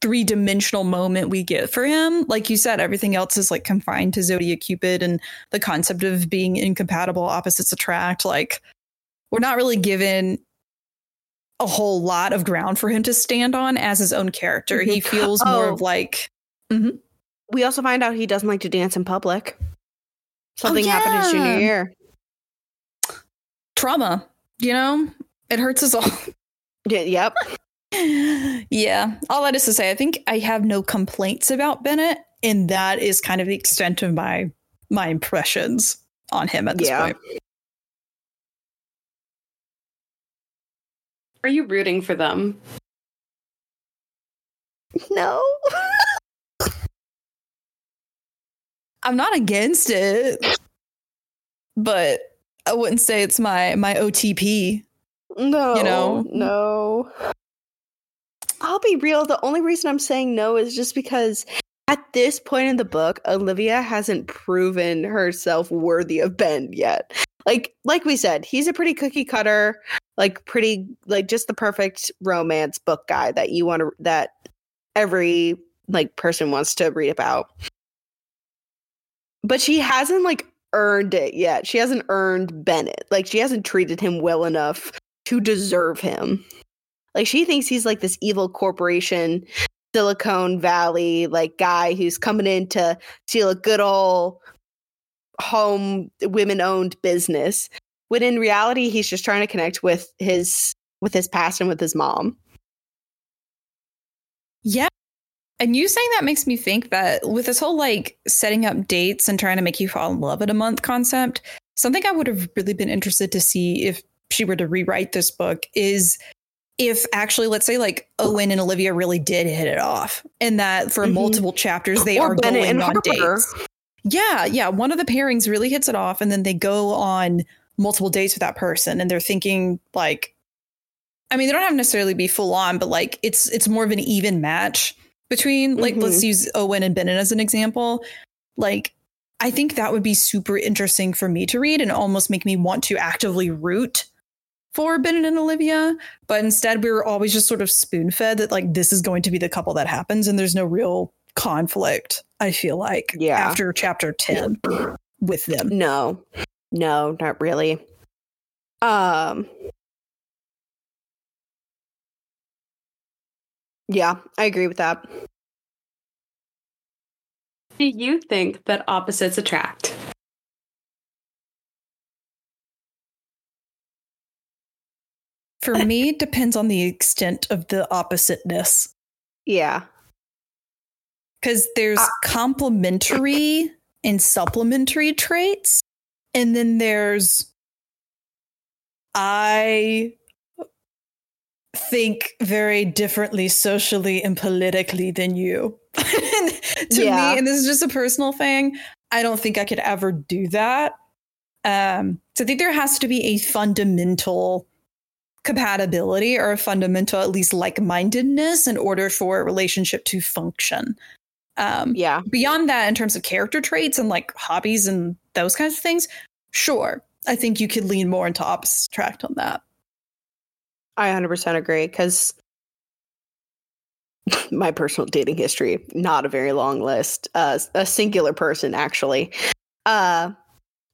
three dimensional moment we get for him. Like you said, everything else is like confined to Zodiac Cupid and the concept of being incompatible, opposites attract. Like, we're not really given a whole lot of ground for him to stand on as his own character. Mm-hmm. He feels oh. more of like. Mm-hmm. We also find out he doesn't like to dance in public. Something oh, yeah. happened his junior year. Trauma, you know, it hurts us all. Yeah, yep. yeah. All that is to say, I think I have no complaints about Bennett, and that is kind of the extent of my my impressions on him at this yeah. point. Are you rooting for them? No. I'm not against it, but I wouldn't say it's my my OTP. No, you know, no. I'll be real. The only reason I'm saying no is just because at this point in the book, Olivia hasn't proven herself worthy of Ben yet. Like, like we said, he's a pretty cookie cutter, like pretty, like just the perfect romance book guy that you want to that every like person wants to read about but she hasn't like earned it yet. She hasn't earned Bennett. Like she hasn't treated him well enough to deserve him. Like she thinks he's like this evil corporation, Silicon Valley like guy who's coming in to steal a good old home women owned business. When in reality he's just trying to connect with his with his past and with his mom. Yeah, and you saying that makes me think that with this whole like setting up dates and trying to make you fall in love at a month concept, something I would have really been interested to see if she were to rewrite this book is if actually let's say like Owen and Olivia really did hit it off and that for mm-hmm. multiple chapters they or are Bennett going on dates. Yeah, yeah, one of the pairings really hits it off and then they go on multiple dates with that person and they're thinking like I mean they don't have necessarily be full on but like it's it's more of an even match between like mm-hmm. let's use Owen and Bennett as an example. Like I think that would be super interesting for me to read and almost make me want to actively root for Bennett and Olivia. But instead, we were always just sort of spoon fed that like this is going to be the couple that happens, and there's no real conflict. I feel like yeah. after chapter ten with them. No, no, not really. Um Yeah, I agree with that. Do you think that opposites attract? For me, it depends on the extent of the oppositeness. Yeah. Because there's uh, complementary and supplementary traits. And then there's I think very differently socially and politically than you. to Yeah. me, and this is just a personal thing, I don't think I could ever do that. Um, so I think there has to be a fundamental compatibility or a fundamental, at least like mindedness in order for a relationship to function. Um, Yeah. beyond that, in terms of character traits and like hobbies and those kinds of things, sure. I think you could lean more into opposite tract on that. I 100% agree because my personal dating history, not a very long list, uh, a singular person actually. Uh,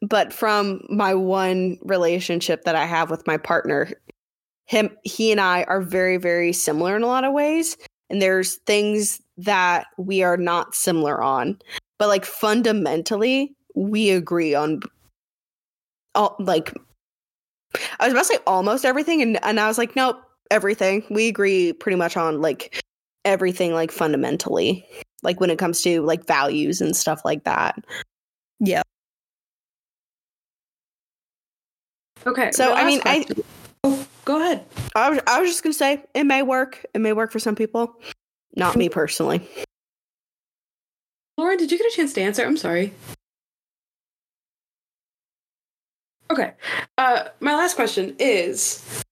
but from my one relationship that I have with my partner, him, he and I are very, very similar in a lot of ways. And there's things that we are not similar on, but like fundamentally, we agree on all like I was about to say almost everything, and and I was like, nope, everything. We agree pretty much on like everything, like fundamentally, like when it comes to like values and stuff like that. Yeah. Okay. So I mean, last I oh, go ahead. I was I was just gonna say it may work. It may work for some people, not me personally. Lauren, did you get a chance to answer? I'm sorry. Okay. Uh, my last question is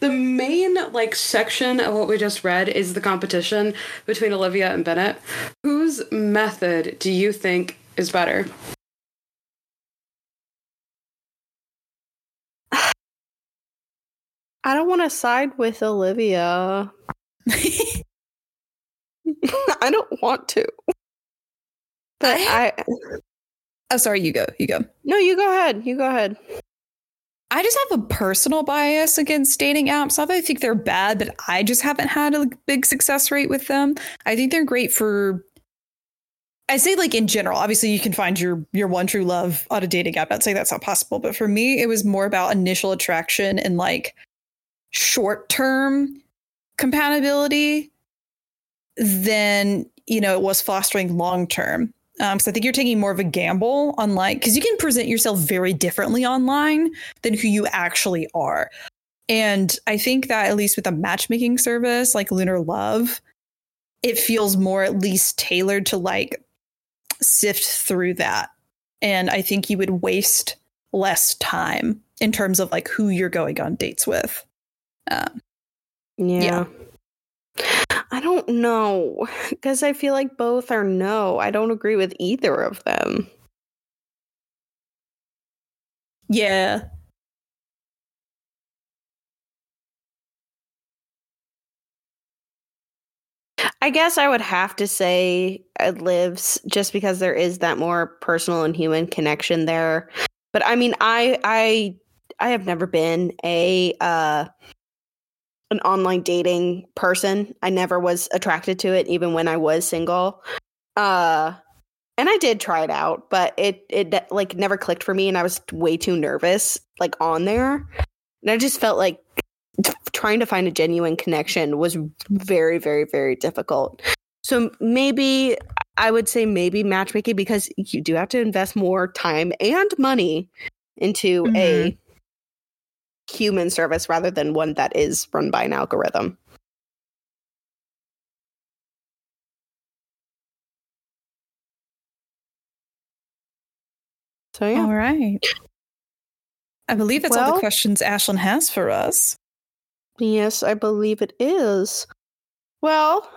the main like section of what we just read is the competition between Olivia and Bennett. Whose method do you think is better? I don't want to side with Olivia. I don't want to. But I I, oh, sorry, you go. You go. no, you go ahead. You go ahead. I just have a personal bias against dating apps. Not that I think they're bad, but I just haven't had a big success rate with them. I think they're great for. I say like in general. Obviously, you can find your your one true love on a dating app. I'd say that's not possible, but for me, it was more about initial attraction and like short term compatibility than you know it was fostering long term. Um, so I think you're taking more of a gamble on like because you can present yourself very differently online than who you actually are. And I think that at least with a matchmaking service like Lunar Love, it feels more at least tailored to like sift through that. And I think you would waste less time in terms of like who you're going on dates with. Um, Yeah. I don't know because I feel like both are no. I don't agree with either of them. yeah. I guess I would have to say it lives just because there is that more personal and human connection there. But I mean, I I I have never been a uh an online dating person. I never was attracted to it even when I was single. Uh and I did try it out, but it it like never clicked for me and I was way too nervous like on there. And I just felt like t- trying to find a genuine connection was very very very difficult. So maybe I would say maybe matchmaking because you do have to invest more time and money into a human service rather than one that is run by an algorithm. So yeah. All right. I believe that's all the questions Ashlyn has for us. Yes, I believe it is. Well,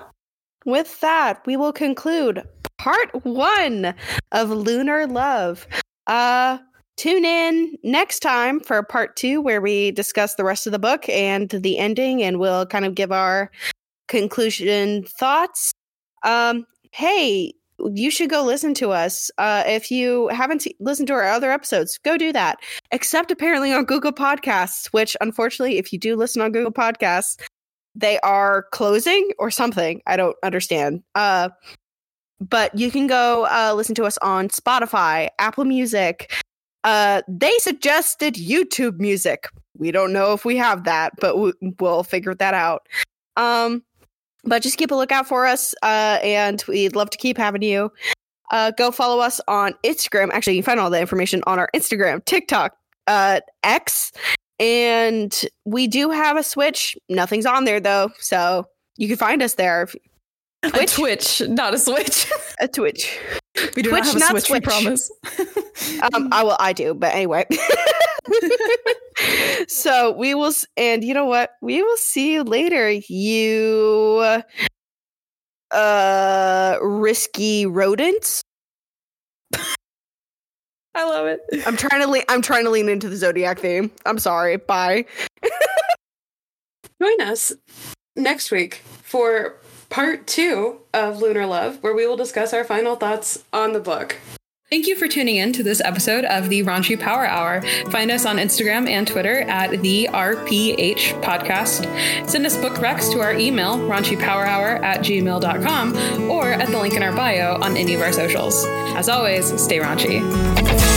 with that, we will conclude part one of Lunar Love. Uh tune in next time for part two where we discuss the rest of the book and the ending and we'll kind of give our conclusion thoughts. Um, hey, you should go listen to us. Uh, if you haven't listened to our other episodes, go do that. Except apparently on Google Podcasts, which unfortunately, if you do listen on Google Podcasts, they are closing or something. I don't understand. Uh, but you can go uh, listen to us on Spotify, Apple Music. Uh, they suggested YouTube Music. we don't know if we have that, but we, will figure that out. Um, but just keep a lookout for us, uh, and we'd love to keep having you. Uh, go follow us on Instagram. Actually, you can find all the information on our Instagram, TikTok, uh, X, and we do have a Switch. Nothing's on there though, so you can find us there. Twitch, a Twitch, not a Switch. a Twitch. We do Twitch, not have a not Switch, Switch. We promise. um, I will. I do, but anyway. so we will, and you know what? We will see you later. You, uh, risky rodents. I love it. I'm trying to lean. I'm trying to lean into the zodiac theme. I'm sorry. Bye. Join us next week for part two of Lunar Love, where we will discuss our final thoughts on the book. Thank you for tuning in to this episode of the Raunchy Power Hour. Find us on Instagram and Twitter at the RPH Podcast. Send us book recs to our email, raunchypowerhour at gmail.com, or at the link in our bio on any of our socials. As always, stay raunchy.